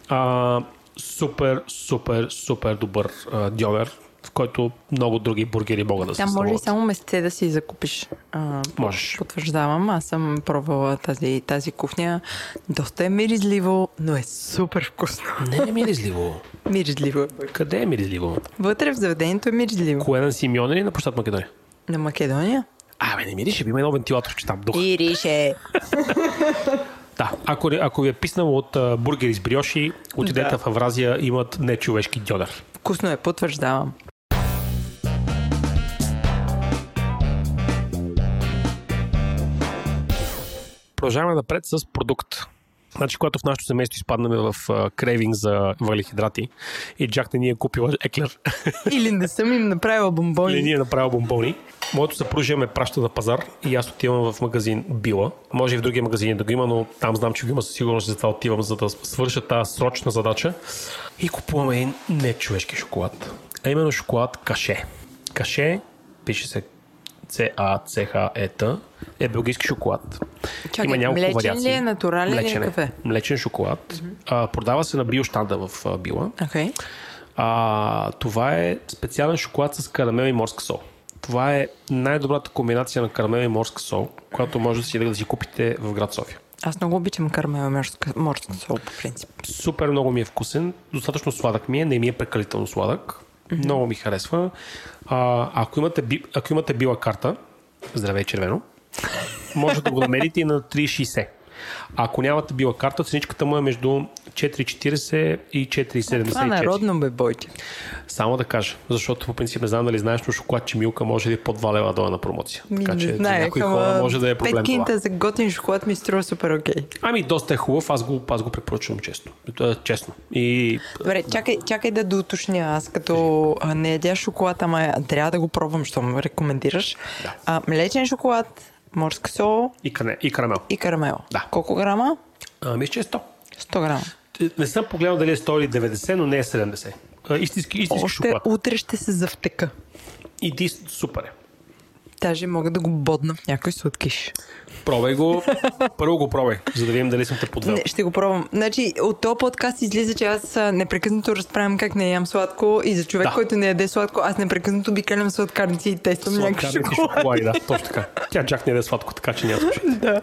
А, супер, супер, супер добър а, дьовер в който много други бургери могат да се Там може и само месте да си закупиш. А, Можеш. Потвърждавам, аз съм пробвала тази, тази кухня. Доста е миризливо, но е супер вкусно. Не е миризливо. миризливо. Къде е миризливо? Вътре в заведението е миризливо. Кое на Симеон или на площад Македония? На Македония? Абе, не мирише, има едно вентилатор, че там дух. Мирише. Да, ако, ако ви е писнало от uh, бургери с бриоши, отидете да. в Авразия, имат нечовешки дьодър. Вкусно е, потвърждавам. Продължаваме напред с продукт. Значи, когато в нашото семейство изпаднаме в крейвинг за въглехидрати и Джак не ни е купила еклер. Или не съм им направила бомбони. Или ни е направила бомбони. Моето съпружие ме праща на пазар и аз отивам в магазин Била. Може и в другия магазин да го има, но там знам, че го има със сигурност, затова отивам, за да свърша тази срочна задача. И купуваме един нечовешки шоколад. А именно шоколад Каше. Каше, пише се C-A-C-H-E-T, е белгийски шоколад. Чакай, Има няколко млечен вариации. ли е, натурален млечен ли е кафе? Млечен шоколад. Mm-hmm. А, продава се на биоштанда в а, Била. Okay. А, това е специален шоколад с карамел и морска сол. Това е най-добрата комбинация на карамел и морска сол, която може да си, да си купите в град София. Аз много обичам карамел и морска, морска сол, по принцип. Супер много ми е вкусен, достатъчно сладък ми е, не ми е прекалително сладък. Mm-hmm. Много ми харесва. А, ако, имате, ако имате била карта, здравей червено, може да го намерите и на 3,60. Ако нямате била карта, ценичката му е между 4,40 и 4,74. Това народно бе, бойте. Само да кажа, защото по принцип не знам дали знаеш, но шоколадче Милка може да е по 2 лева долу на промоция. Ми, така че не знае, някои хора може да е проблем. Петкинта за готин шоколад ми струва супер окей. Okay. Ами доста е хубав, аз го, аз го препоръчвам често. Е честно. И... Добре, чакай, чакай да доуточня. Аз като не ядя шоколад, ама трябва да го пробвам, що ме рекомендираш. Да. А, млечен шоколад, морска сол. И, кане, и карамел. И карамел. Да. Колко грама? А, мисля, че е 100. 100 грама. Не съм погледнал дали е 100 или 90, но не е 70. Истински, истински Още шоколад. утре ще се завтека. И ти супер е. Даже мога да го бодна в някой сладкиш. Пробай го. Първо го пробай, за да видим дали съм те подвел. Не, ще го пробвам. Значи, от този подкаст излиза, че аз непрекъснато разправям как не ям сладко и за човек, да. който не яде сладко, аз непрекъснато обикалям сладкарници и тествам някакви шоколади. Да, точно така. Тя чак не яде сладко, така че няма да.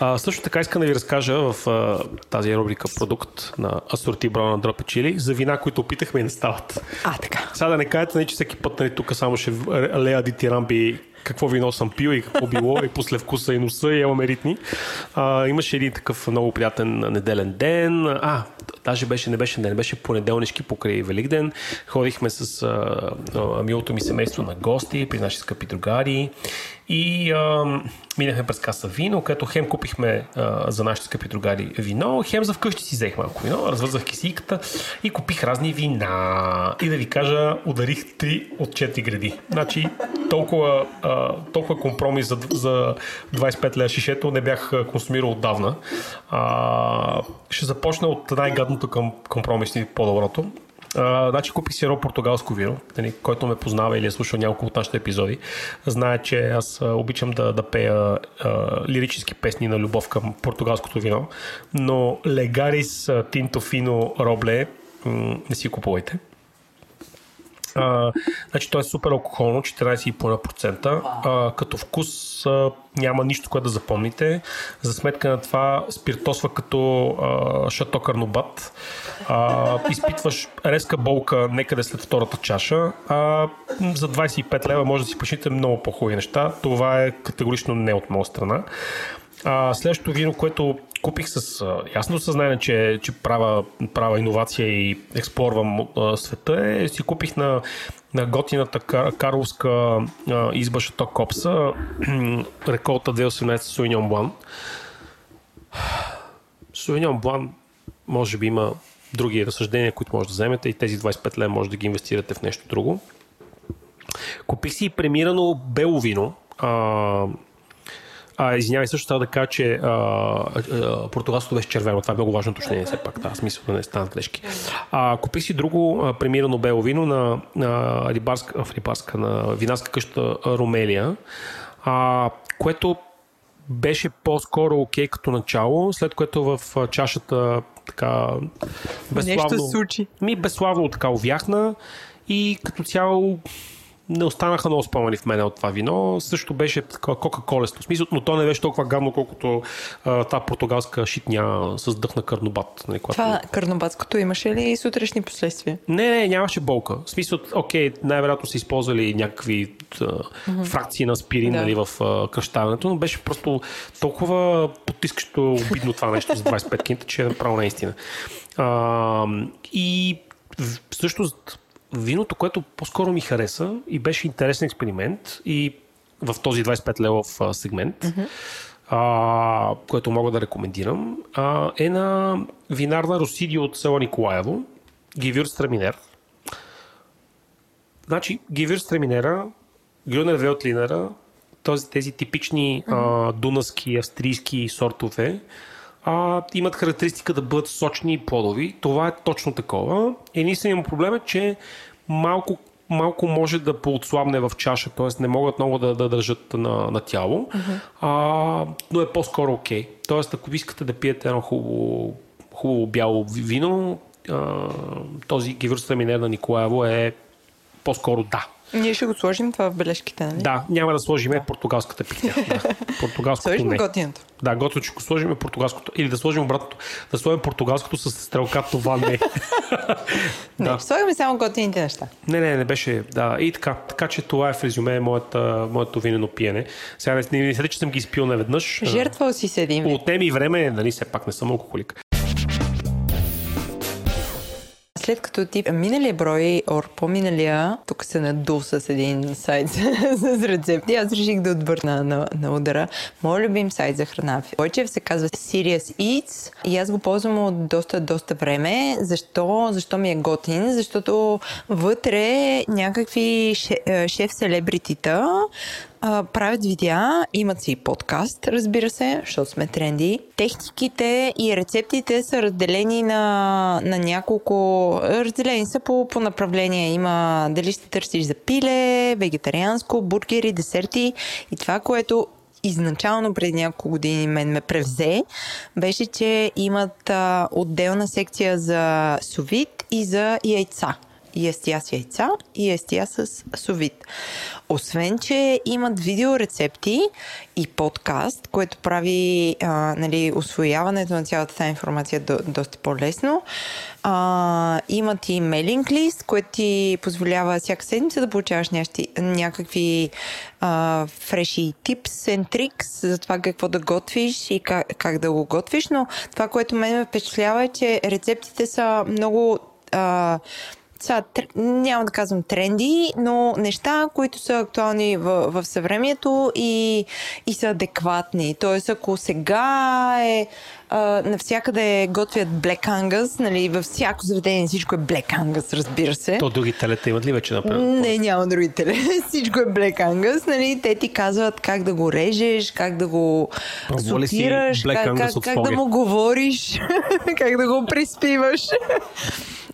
А, също така искам да ви разкажа в а, тази рубрика продукт на Асорти Браун на Дропе Чили за вина, които опитахме и не стават. А, така. Сега да не кажете, не, че всеки път нали, тук само ще лея дитирамби какво вино съм пил и какво било и после вкуса и носа и имаме ритми. А, имаше един такъв много приятен неделен ден. А, даже беше, не беше ден, беше понеделнишки покрай Великден. Ходихме с а, милото ми семейство на гости при наши скъпи другари и а, минахме през каса вино, където хем купихме а, за нашите скъпи другари вино, хем за вкъщи си взех малко вино, развързах кисиката и купих разни вина. И да ви кажа, ударих 3 от 4 гради. Значи толкова, а, толкова компромис за, за 25 лева шишето не бях консумирал отдавна. А, ще започна от най-гадното към компромиси по-доброто. Значи купих си едно португалско вино, нали, който ме познава или е слушал няколко от нашите епизоди. Знае, че аз обичам да, да пея а, лирически песни на любов към португалското вино, но Легарис Тинто Фино Робле не си купувайте. А, значи то е супер алкохолно, 14,5%. А, като вкус а, няма нищо, което да запомните. За сметка на това спиртосва като а, шато карнобат. А, изпитваш резка болка некъде след втората чаша. А, за 25 лева може да си почните много по-хубави неща. Това е категорично не от моя страна. А, следващото вино, което купих с ясно съзнание, че, че правя, правя иновация и експлорвам света, е, си купих на, на готината кар, карловска а, изба Шато Копса, реколта 2018 Суиньон Блан. Суиньон Блан може би има други разсъждения, които може да вземете и тези 25 лева може да ги инвестирате в нещо друго. Купих си премирано бело вино, а, а, извинявай, също трябва да кажа, че а, а, португалското беше червено. Това е много важно уточнение, все пак. Да, смисъл да не станат грешки. А, купих си друго а, премирано бело вино на, на, рибарска, в рибарска, на винарска къща Ромелия, а, което беше по-скоро окей okay като начало, след което в чашата така безславно... Нещо случи. Ми безславно така увяхна и като цяло не останаха много спомени в мене от това вино. Също беше кока-колесто. Смисъл, но то не беше толкова гадно, колкото тази португалска шитня с дъх на карнобат. Нали, която... Това карнобатското имаше ли и сутрешни последствия? Не, не, нямаше болка. В смисъл, окей, най-вероятно са използвали някакви mm-hmm. фракции на спирин да. нали, в кръщаването, но беше просто толкова потискащо обидно това нещо за 25 кинта, че е направо наистина. А, и всъщност виното, което по-скоро ми хареса и беше интересен експеримент и в този 25 левов сегмент, mm-hmm. а, което мога да рекомендирам, а, е на винарна Росидио от село Николаево, Гивюр Страминер. Значи, Гивюр Страминера, Грюнер Велтлинера, този, тези типични а, дунаски, австрийски сортове, а, имат характеристика да бъдат сочни и плодови. Това е точно такова. Единственият проблем е, че малко малко може да поотслабне в чаша, т.е. не могат много да, да държат на, на тяло, uh-huh. а, но е по-скоро окей. Okay. Тоест, ако искате да пиете едно хубаво, хубаво бяло вино, а, този Гевюрстраминер на Николаево е по-скоро да. Ние ще го сложим това в бележките, нали? Да, няма да сложим португалската пития. Да. Португалското Сложим не. готиното. Да, готиното ще го сложим португалското. Или да сложим обратното. Да сложим португалското с стрелка, това не. не, да. слагаме само готините неща. Не, не, не беше. Да, и така. Така че това е в резюме моята, моето винено пиене. Сега не, не, не че съм ги изпил наведнъж. Жертвал си седим. Отнеми време, нали, все пак не съм алкохолик след като ти миналия брой, ор по-миналия, тук се надул с един сайт с рецепти, аз реших да отвърна на, на удара. Моят любим сайт за храна. Бойчев се казва Serious Eats и аз го ползвам от доста, доста време. Защо? Защо ми е готин? Защото вътре някакви шеф-селебритита а, правят видеа, имат си и подкаст, разбира се, защото сме тренди. Техниките и рецептите са разделени на, на няколко... Разделени са по, по направления. Има дали ще търсиш за пиле, вегетарианско, бургери, десерти и това, което изначално преди няколко години мен ме превзе, беше, че имат а, отделна секция за совит и за яйца и естия с яйца и естия с совит. Освен, че имат видеорецепти и подкаст, което прави а, нали, освояването на цялата тази информация до, доста по-лесно. А, имат и мейлинг лист, което ти позволява всяка седмица да получаваш нящи, някакви а, фреши типс and трикс за това какво да готвиш и как, как да го готвиш, но това, което мен ме впечатлява е, че рецептите са много а, сега, няма да казвам тренди, но неща, които са актуални в, в съвремието и, и са адекватни. Тоест, ако сега е а, навсякъде готвят Black Angus, нали, във всяко заведение всичко е Black Angus, разбира се. То други телета имат ли вече например? Не, няма други теле. всичко е Black Angus, нали, те ти казват как да го режеш, как да го сутираш, как, как, как да му говориш, как да го приспиваш.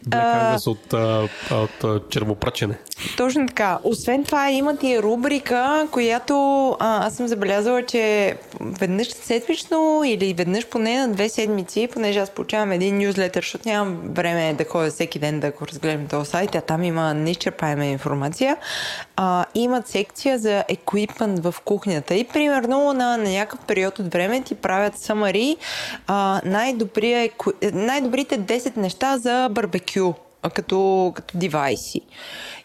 Black от, от, от червопръчене. Точно така. Освен това, имат и рубрика, която а, аз съм забелязала, че веднъж седмично или веднъж поне на две седмици, понеже аз получавам един нюзлетър, защото нямам време да ходя всеки ден да го разгледам този сайт, а там има неизчерпаема информация. А, имат секция за еквипмент в кухнята и примерно на, на някакъв период от време ти правят самари най-добрите 10 неща за барбекю като, като девайси.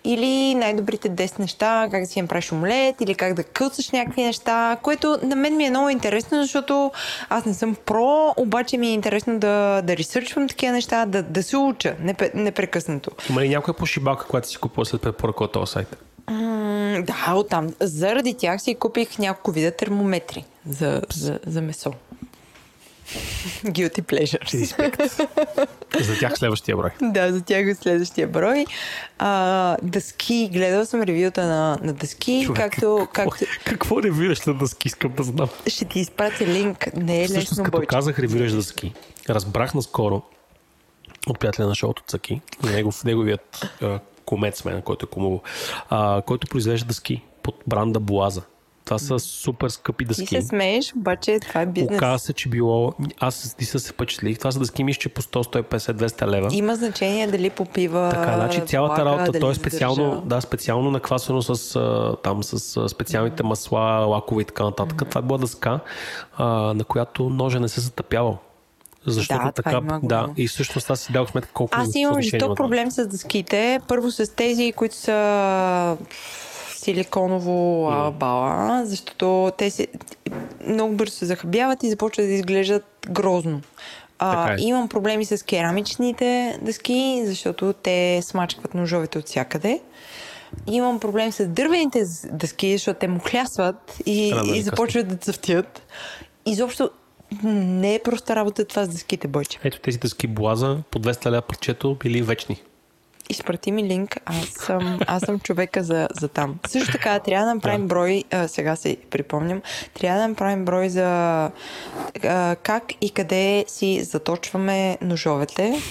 Или най-добрите 10 неща, как да си направиш омлет, или как да кълцаш някакви неща, което на мен ми е много интересно, защото аз не съм про, обаче ми е интересно да, да ресърчвам такива неща, да, да се уча непрекъснато. Има ли някоя пошибалка, която си купува след препоръка от този сайт? Да, оттам. Заради тях си купих няколко вида термометри за, за, за месо. Guilty pleasures. за тях следващия брой. Да, за тях е следващия брой. А, дъски, гледал съм ревюта на, на дъски, Човек, както... Какво, както... какво ревюраш на дъски, искам да знам. Ще ти изпратя линк, не е Всъщност, лесно, като бойче. казах ревюраш дъски, разбрах наскоро от приятеля на шоуто Цаки, негов, неговият а, комец мен, който е кумово, а, който произвежда дъски под бранда Буаза. Това са супер скъпи дъски. Ти се смееш, обаче това е бизнес. Оказва се, че било... Аз ти се впечатлих. Това са дъски, мисля, че по 100, 150, 200 лева. Има значение дали попива Така, значи цялата влага, работа, то е специално, да, специално наквасено с, там, с специалните масла, лакове и така нататък. Mm-hmm. Това е била дъска, а, на която ножа не се затъпява. Защото да, така, да, и всъщност аз си дал сметка колко Аз имам жесток проблем с дъските. Първо с тези, които са силиконово mm. бала, защото те се, много бързо се захабяват и започват да изглеждат грозно. А, е. Имам проблеми с керамичните дъски, защото те смачкват ножовете от всякъде. Имам проблем с дървените дъски, защото те му хлясват и, и започват да цъфтят. изобщо не е проста работа това с дъските, Бойче. Ето тези дъски Блаза по 200 ля парчето били вечни. Изпрати ми линк, аз съм, аз съм човека за, за там. Също така, трябва да направим брой, а, сега се припомням, трябва да направим брой за а, как и къде си заточваме ножовете.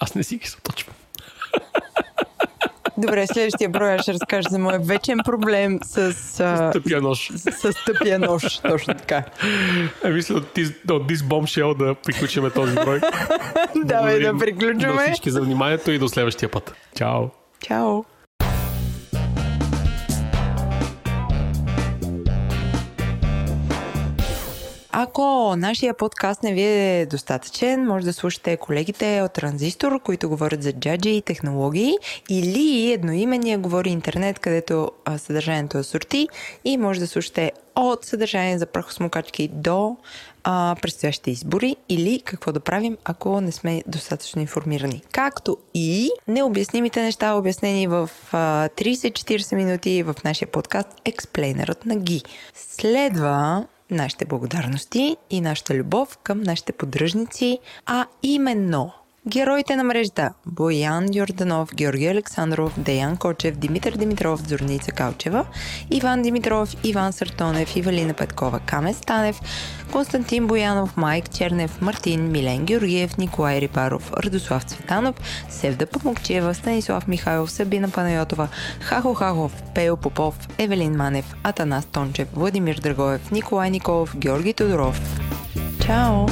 Аз не си ги заточвам. Добре, следващия брой ще разкажа за моят вечен проблем с... С тъпия нож. С, с тъпия нож, точно така. Е, мисля от this bombshell да приключиме този брой. Давай да приключваме. На всички за вниманието и до следващия път. Чао! Чао! Ако нашия подкаст не ви е достатъчен, може да слушате колегите от Транзистор, които говорят за джаджи и технологии, или едноимения говори интернет, където съдържанието е сорти и може да слушате от съдържание за прахосмокачки до а, предстоящите избори или какво да правим, ако не сме достатъчно информирани. Както и необяснимите неща, обяснени в а, 30-40 минути в нашия подкаст Експлейнерът на Ги. Следва нашите благодарности и нашата любов към нашите поддръжници, а именно Героите на мрежата Боян Йорданов, Георги Александров, Деян Кочев, Димитър Димитров, Зорница Калчева, Иван Димитров, Иван Сартонев, Ивалина Петкова, Камен Станев, Константин Боянов, Майк Чернев, Мартин, Милен Георгиев, Николай Рибаров, Радослав Цветанов, Севда Памукчева, Станислав Михайлов, Сабина Панайотова, Хахо Хахов, Пео Попов, Евелин Манев, Атанас Тончев, Владимир Драгоев, Николай Николов, Георги Тодоров. Чао!